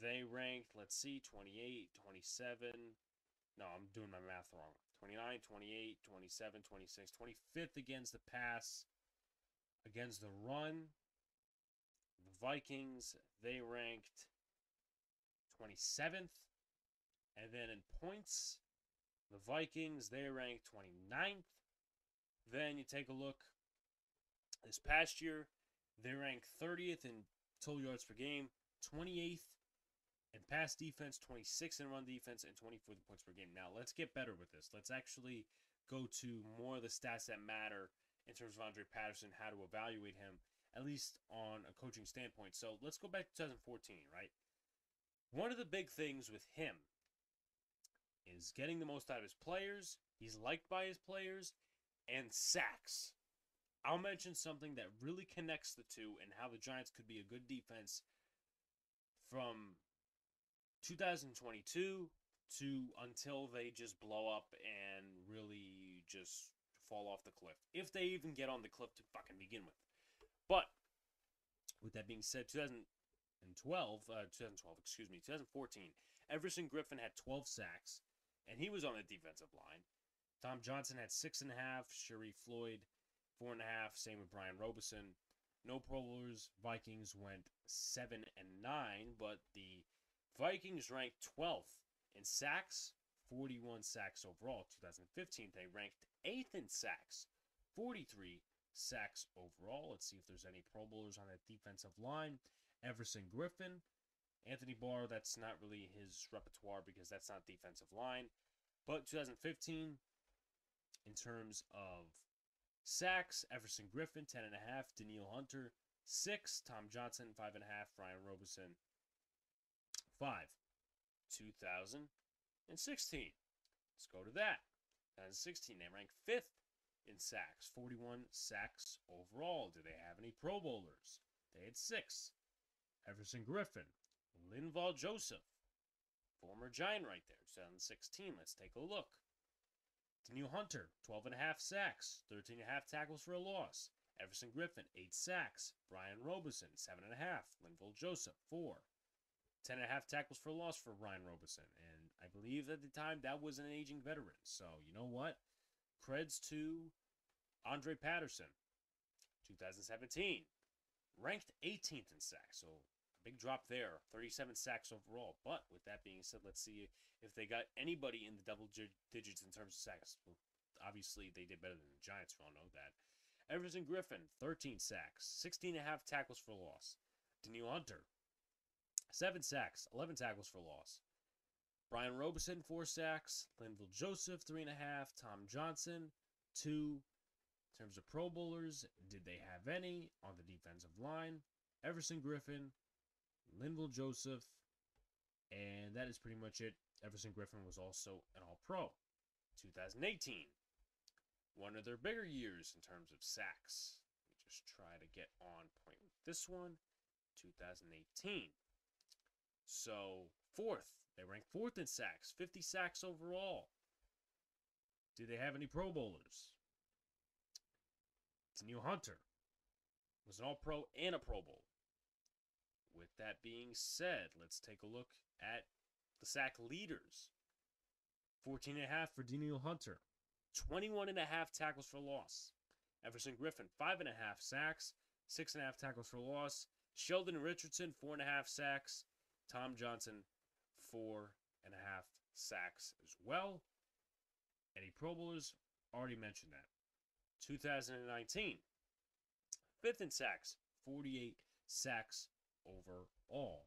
They ranked, let's see, 28, 27, no, I'm doing my math wrong. 29, 28, 27, 26, 25th against the pass. Against the run, the Vikings, they ranked 27th. And then in points, the Vikings, they rank 29th. Then you take a look this past year, they rank 30th in total yards per game, 28th in pass defense, 26th in run defense, and 24th points per game. Now, let's get better with this. Let's actually go to more of the stats that matter in terms of Andre Patterson, how to evaluate him, at least on a coaching standpoint. So let's go back to 2014, right? One of the big things with him is getting the most out of his players. He's liked by his players and sacks. I'll mention something that really connects the two and how the Giants could be a good defense from 2022 to until they just blow up and really just fall off the cliff. If they even get on the cliff to fucking begin with. But with that being said, 2012, uh, 2012, excuse me, 2014, Everson Griffen had 12 sacks, and he was on the defensive line. Tom Johnson had six and a half. Sharrif Floyd four and a half. Same with Brian Robison. No Pro Bowlers. Vikings went seven and nine, but the Vikings ranked 12th in sacks, 41 sacks overall. 2015, they ranked eighth in sacks, 43 sacks overall. Let's see if there's any Pro Bowlers on that defensive line. Everson Griffen. Anthony Barr, that's not really his repertoire because that's not defensive line. But 2015, in terms of Sacks, Everson Griffen, 10.5. Danielle Hunter, 6. Tom Johnson, 5.5. Brian Robison, 5. 2016. Let's go to that. 2016, they ranked 5th in sacks, 41 sacks overall. Do they have any Pro Bowlers? They had 6. Everson Griffen, Linval Joseph, former Giant right there, 2016. Let's take a look. Danielle Hunter, 12 and a half sacks, 13 and a half tackles for a loss. Everson Griffen, 8 sacks. Brian Robison, 7 and. Linval Joseph, 4. 10 and a half tackles for a loss for Brian Robison. And I believe at the time that was an aging veteran. So, you know what? Creds to Andre Patterson, 2017. Ranked 18th in sacks. So, big drop there. 37 sacks overall. But with that being said, let's see if they got anybody in the double digits in terms of sacks. Well, obviously, they did better than the Giants. We all know that. Everson Griffen, 13 sacks, 16 and a half tackles for loss. Danielle Hunter, 7 sacks, 11 tackles for loss. Brian Robison, 4 sacks. Linval Joseph, 3.5. Tom Johnson, 2. In terms of Pro Bowlers, did they have any on the defensive line? Everson Griffen, Linval Joseph, and that is pretty much it Everson Griffen was also an All Pro. 2018, one of their bigger years in terms of sacks. Let me just try to get on point with this one. 2018. So, fourth. They ranked fourth in sacks, 50 sacks overall. Do they have any Pro Bowlers? Danielle Hunter was an All Pro and a Pro Bowl. With that being said, let's take a look at the sack leaders 14 and a half for Danielle Hunter, 21 and a half tackles for loss. Everson a half sacks, six and a half tackles for loss. Sheldon Richardson, four and a half sacks. Tom Johnson, four and a half sacks as well. Any Pro Bowlers? Already mentioned that. 2019, fifth in sacks, 48 sacks overall.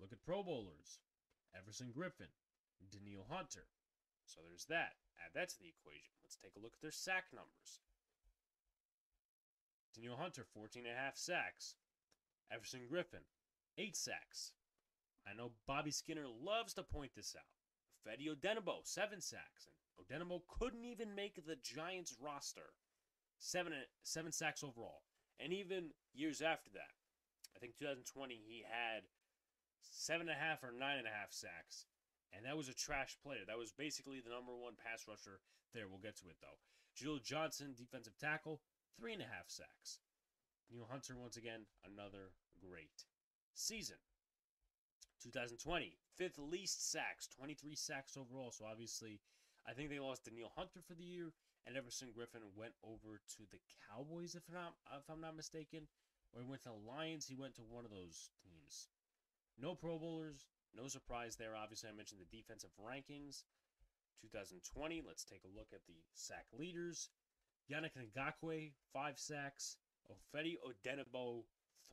Look at Pro Bowlers. Everson Griffen, Danielle Hunter. So there's that. Add that to the equation. Let's take a look at their sack numbers. Danielle Hunter, 14 and a half sacks. Everson Griffen, 8 sacks. I know Bobby Skinner loves to point this out. Fede Odenigbo, 7 sacks. And Odenigbo couldn't even make the Giants roster. 7, seven sacks overall. And even years after that, I think 2020, he had seven and a half or nine and a half sacks. And that was a trash player. That was basically the number one pass rusher there. We'll get to it though. Jaleel Johnson, defensive tackle, three and a half sacks. Neil Hunter, once again, another great season. 2020, fifth least sacks, 23 sacks overall. So obviously, I think they lost Danielle Hunter for the year, and Everson Griffen went over to the Cowboys, if not if I'm not mistaken, or he went to the Lions. He went to one of those teams. No Pro Bowlers, No surprise there. Obviously, I mentioned the defensive rankings. 2020, let's take a look at the sack leaders. Yannick Ngakoue, five sacks. Ifeadi Odenigbo,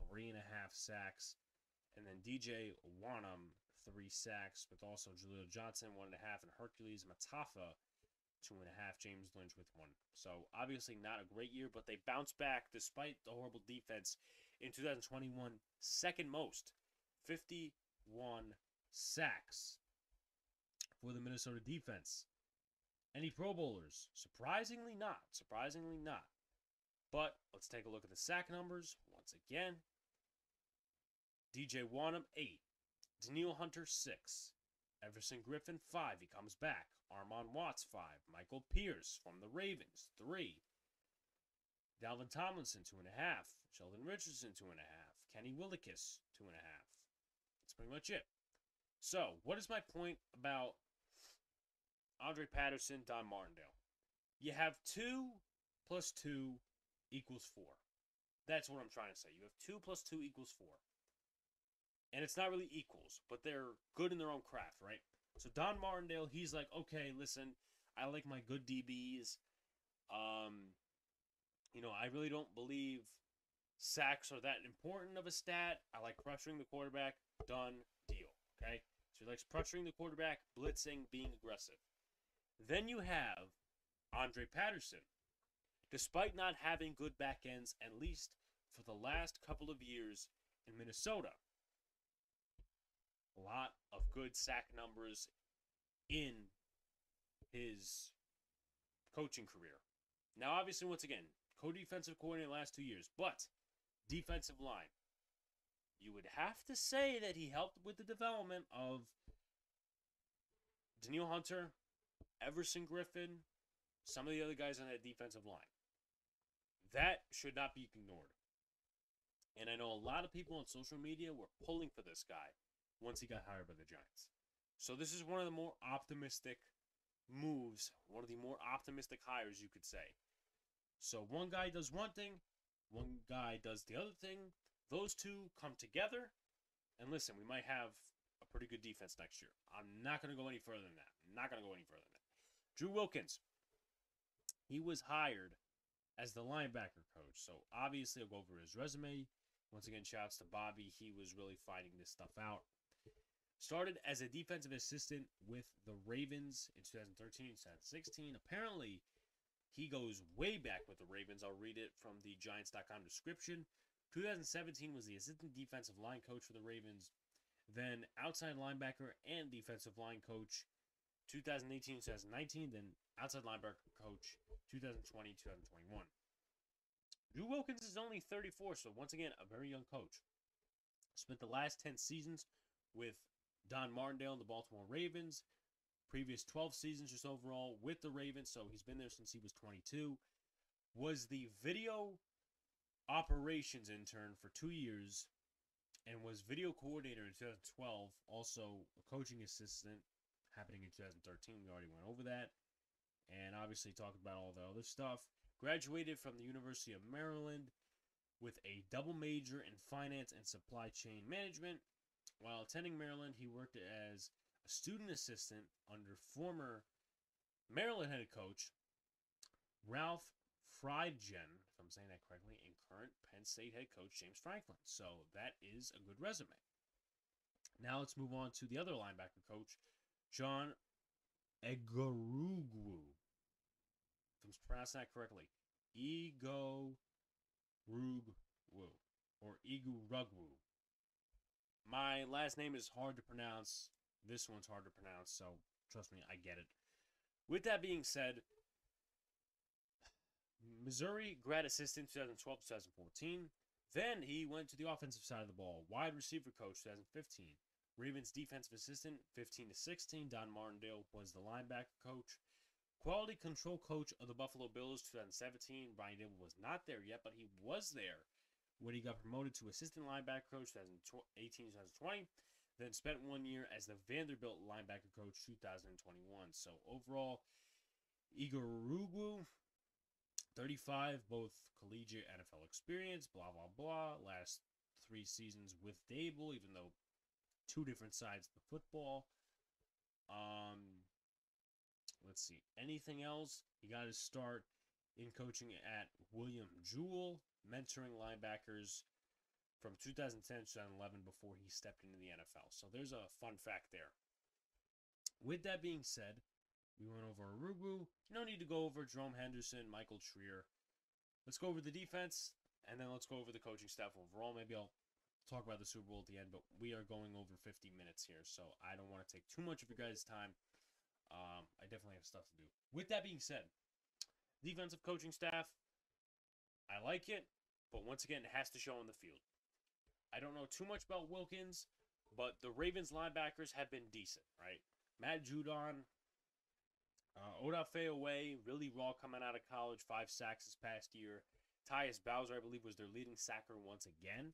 three and a half sacks. And then DJ Wonnum, three sacks, with also Jaleel Johnson, one and a half, and Hercules Mataafa, two and a half. James Lynch with one. So obviously not a great year, but they bounced back despite the horrible defense in 2021, second most, 51 sacks for the Minnesota defense. Any Pro Bowlers? Surprisingly not. Surprisingly not. But let's take a look at the sack numbers once again. DJ Wonnum, 8. Danielle Hunter, 6. Everson Griffen, 5. He comes back. Armon Watts, 5. Michael Pierce from the Ravens, 3. Dalvin Tomlinson, 2.5. Sheldon Richardson, 2.5. Kenny Willekes, 2.5. That's pretty much it. So, what is my point about Andre Patterson, Don Martindale? You have 2 plus 2 equals 4. That's what I'm trying to say. You have 2 plus 2 equals 4. And it's not really equals, but they're good in their own craft, right? So Don Martindale, he's like, okay, listen, I like my good DBs. Um, you know, I really don't believe sacks are that important of a stat. I like pressuring the quarterback. Done deal. Okay? So he likes pressuring the quarterback, blitzing, being aggressive. Then you have Andre Patterson. Despite not having good back ends, at least for the last couple of years in Minnesota, a lot of good sack numbers in his coaching career. Now, obviously, once again, co defensive coordinator last two years, but defensive line. You would have to say that he helped with the development of Danielle Hunter, Everson Griffen, some of the other guys on that defensive line. That should not be ignored. And I know a lot of people on social media were pulling for this guy once he got hired by the Giants. So this is one of the more optimistic moves, one of the more optimistic hires you could say. So one guy does one thing, one guy does the other thing. Those two come together, and listen, we might have a pretty good defense next year. I'm not going to go any further than that. I'm not going to go any further than that. Drew Wilkins, he was hired as the linebacker coach. So obviously, I'll go over his resume. Once again, shouts to Bobby. He was really fighting this stuff out. Started as a defensive assistant with the Ravens in 2013 2016. Apparently, he goes way back with the Ravens. I'll read it from the Giants.com description. 2017 was the assistant defensive line coach for the Ravens, then outside linebacker and defensive line coach 2018 2019, then outside linebacker coach 2020 2021. Drew Wilkins is only 34, so once again, a very young coach. Spent the last 10 seasons with Don Martindale the Baltimore Ravens. Previous 12 seasons just overall with the Ravens, so he's been there since he was 22. Was the video operations intern for two years and was video coordinator in 2012, also a coaching assistant happening in 2013. We already went over that. And obviously talked about all the other stuff. Graduated from the University of Maryland with a double major in finance and supply chain management while attending Maryland, he worked as a student assistant under former Maryland head coach Ralph Friedgen, if I'm saying that correctly, and current Penn State head coach James Franklin. So that is a good resume. Now let's move on to the other linebacker coach, John Egorugwu. If I'm pronouncing that correctly, Ego Rugwu or Igu Rugwu. My last name is hard to pronounce. This one's hard to pronounce, so trust me, I get it. With that being said, Missouri grad assistant 2012 2014. Then he went to the offensive side of the ball, wide receiver coach 2015. Ravens defensive assistant 15 to 16. Don Martindale was the linebacker coach. Quality control coach of the Buffalo Bills 2017. Brian Daboll was not there yet, but he was there when he got promoted to assistant linebacker coach 2018 2020. Then spent one year as the Vanderbilt linebacker coach 2021. So overall, Igor Rugwu, 35, both collegiate NFL experience, blah, blah, blah. Last three seasons with Daboll, even though two different sides of the football. Um, let's see. Anything else? He got his start in coaching at William Jewell, mentoring linebackers from 2010 to 2011 before he stepped into the NFL. So there's a fun fact there. With that being said, we went over Urugu. No need to go over Jerome Henderson, Michael Treier. Let's go over the defense, and then let's go over the coaching staff overall. Maybe I'll talk about the Super Bowl at the end, but we are going over 50 minutes here, so I don't want to take too much of your guys' time. Um, I definitely have stuff to do. With that being said, defensive coaching staff, I like it, but once again, it has to show on the field. I don't know too much about Wilkins, but the Ravens linebackers have been decent, right? Matt Judon, uh, Odafe Oweh, really raw coming out of college, five sacks this past year. Tyus Bowser, I believe, was their leading sacker once again.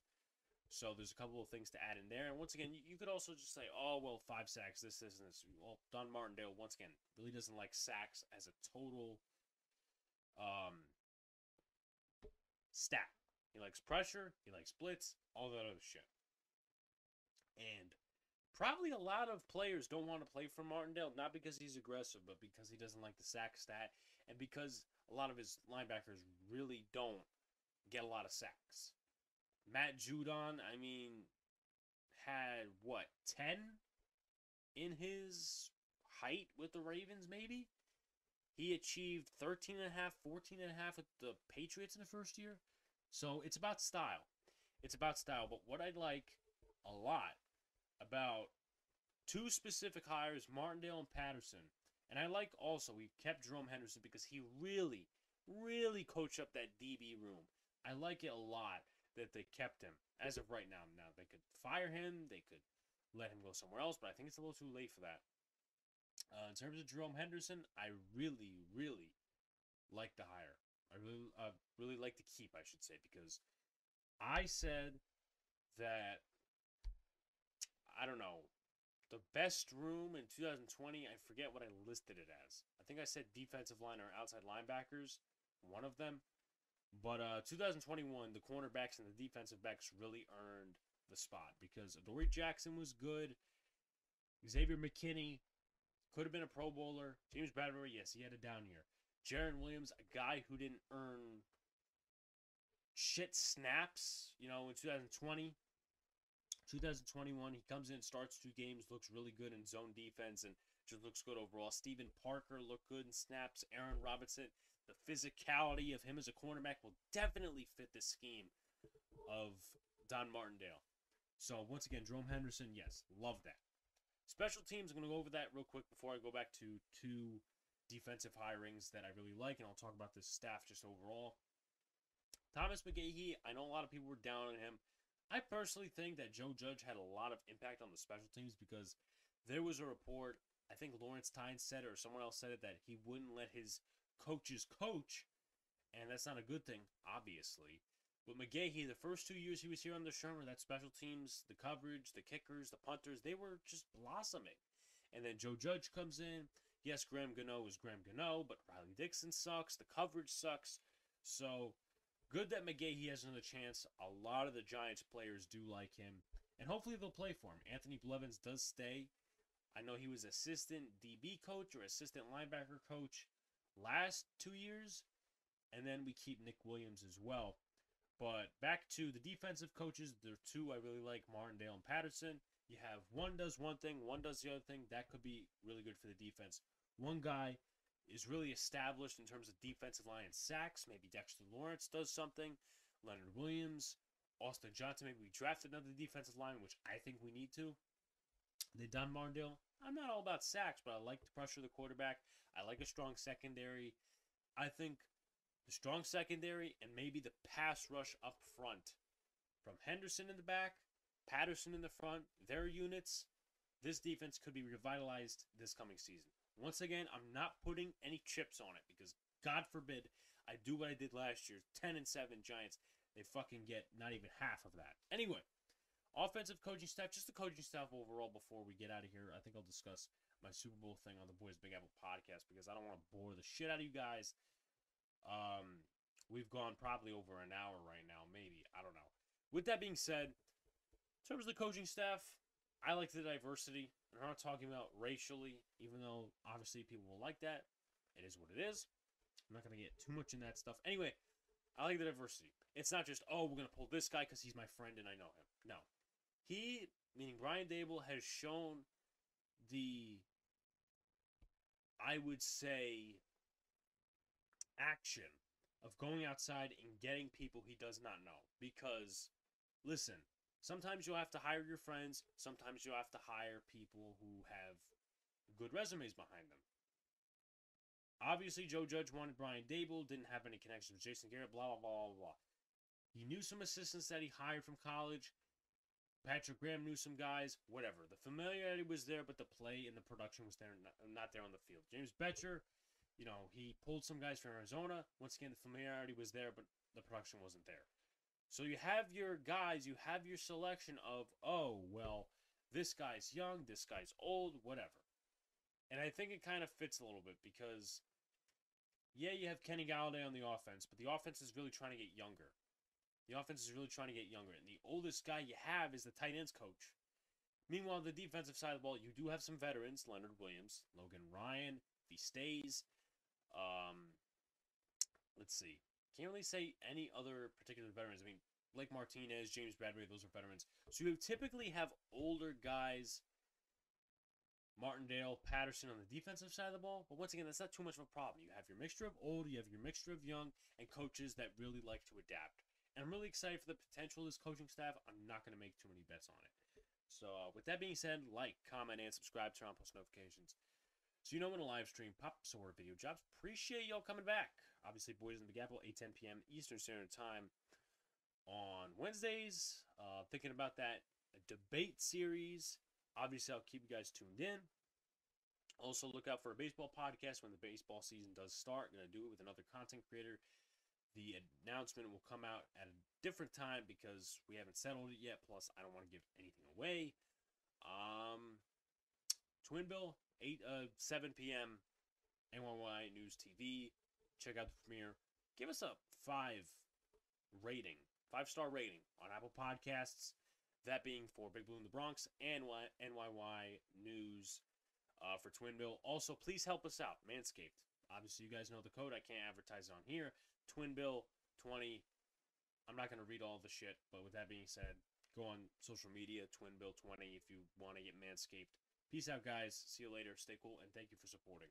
So there's a couple of things to add in there. And once again, you, you could also just say, oh, well, five sacks, this, this, and this. Well, Don Martindale, once again, really doesn't like sacks as a total um, stat. He likes pressure, he likes blitz, all that other shit. And probably a lot of players don't want to play for Martindale, not because he's aggressive, but because he doesn't like the sack stat, and because a lot of his linebackers really don't get a lot of sacks. Matt Judon, I mean, had what, 10 in his height with the Ravens, maybe? He achieved 13 and a half, 14 and a half with the Patriots in the first year. So it's about style. It's about style. But what I like a lot about two specific hires, Martindale and Patterson. And I like also we kept Jerome Henderson because he really, really coached up that DB room. I like it a lot that they kept him as of right now. Now they could fire him, they could let him go somewhere else, but I think it's a little too late for that. Uh, in terms of Jerome Henderson, I really, really like the hire. I really, uh, really like the keep, I should say, because I said that I don't know the best room in 2020. I forget what I listed it as. I think I said defensive line or outside linebackers, one of them. But uh, 2021, the cornerbacks and the defensive backs really earned the spot because Adoree Jackson was good. Xavier McKinney could have been a Pro Bowler. James Bradberry, yes, he had a down year. Jarren Williams, a guy who didn't earn shit snaps, you know, in 2020. 2021, he comes in, starts two games, looks really good in zone defense, and just looks good overall. Steven Parker looked good in snaps. Aaron Robinson, the physicality of him as a cornerback will definitely fit the scheme of Don Martindale. So once again, Jerome Henderson, yes, love that. Special teams, I'm going to go over that real quick before I go back to two defensive hirings that I really like, and I'll talk about this staff just overall. Thomas McGaughey, I know a lot of people were down on him. I personally think that Joe Judge had a lot of impact on the special teams because there was a report, I think Lawrence Tynes said it or someone else said it, that he wouldn't let his coaches coach, and that's not a good thing, obviously. But McGaughey, the first two years he was here on the Shurmur, that special teams, the coverage, the kickers, the punters, they were just blossoming. And then Joe Judge comes in. Yes, Graham Gano is Graham Gano, but Riley Dixon sucks. The coverage sucks. So Good that McGaughey has another chance. A lot of the Giants players do like him, and hopefully they'll play for him. Anthony Blevins does stay. I know he was assistant DB coach or assistant linebacker coach last two years, and then we keep Nick Williams as well. But back to the defensive coaches, there are two I really like, Martindale and Patterson. You have one does one thing, one does the other thing. That could be really good for the defense. One guy is really established in terms of defensive line and sacks. Maybe Dexter Lawrence does something. Leonard Williams, Austin Johnson. Maybe we draft another defensive line, which I think we need to. They Don Martindale. I'm not all about sacks, but I like to pressure the quarterback. I like a strong secondary. I think the strong secondary and maybe the pass rush up front from Henderson in the back, Patterson in the front, their units. This defense could be revitalized this coming season. Once again, I'm not putting any chips on it because God forbid I do what I did last year 10 and 7 Giants. They fucking get not even half of that. Anyway, offensive coaching staff, just the coaching staff overall before we get out of here. I think I'll discuss my Super Bowl thing on the Boys Big Apple podcast because I don't want to bore the shit out of you guys. Um, we've gone probably over an hour right now, maybe. I don't know. With that being said, in terms of the coaching staff, I like the diversity. I'm not talking about racially, even though obviously people will like that. It is what it is. I'm not going to get too much in that stuff. Anyway, I like the diversity. It's not just, oh, we're going to pull this guy because he's my friend and I know him. No. He, meaning Brian Daboll, has shown the, I would say, action of going outside and getting people he does not know. Because, listen, sometimes you'll have to hire your friends, sometimes you'll have to hire people who have good resumes behind them. Obviously, Joe Judge wanted Brian Daboll, didn't have any connections with Jason Garrett, blah, blah, blah, blah, blah. He knew some assistants that he hired from college. Patrick Graham knew some guys, whatever. The familiarity was there, but the play and the production was there, not there on the field. James Bettcher, you know, he pulled some guys from Arizona. Once again, the familiarity was there, but the production wasn't there. So you have your guys, you have your selection of, oh, well, this guy's young, this guy's old, whatever. And I think it kind of fits a little bit because, yeah, you have Kenny Golladay on the offense, but the offense is really trying to get younger. The offense is really trying to get younger. And the oldest guy you have is the tight ends coach. Meanwhile, the defensive side of the ball, you do have some veterans Leonard Williams, Logan Ryan, if he stays. Um, let's see. Can't really say any other particular veterans. I mean, Blake Martinez, James Bradberry, those are veterans. So you typically have older guys Martindale, Patterson on the defensive side of the ball. But once again, that's not too much of a problem. You have your mixture of old, you have your mixture of young, and coaches that really like to adapt. And I'm really excited for the potential of this coaching staff. I'm not going to make too many bets on it. So, uh, with that being said, like, comment, and subscribe, turn on post notifications. So you know when a live stream pops or video drops. Appreciate y'all coming back. Obviously, Boys in the Big Apple, 8 10 p.m. Eastern Standard Time on Wednesdays. Uh, thinking about that debate series Obviously, I'll keep you guys tuned in. Also, look out for a baseball podcast when the baseball season does start. I'm going to do it with another content creator. The announcement will come out at a different time because we haven't settled it yet. Plus, I don't want to give anything away. Um, Twinbill, 8 uh 7 p.m. NYY News TV. Check out the premiere. Give us a five rating, five star rating on Apple Podcasts. That being for Big Blue in the Bronx and NYY News uh, for Twinbill. Also, please help us out, Manscaped. Obviously, you guys know the code. I can't advertise it on here. Twinbill20. I'm not going to read all the shit, but with that being said, go on social media, Twinbill20, if you want to get Manscaped. Peace out, guys. See you later. Stay cool, and thank you for supporting.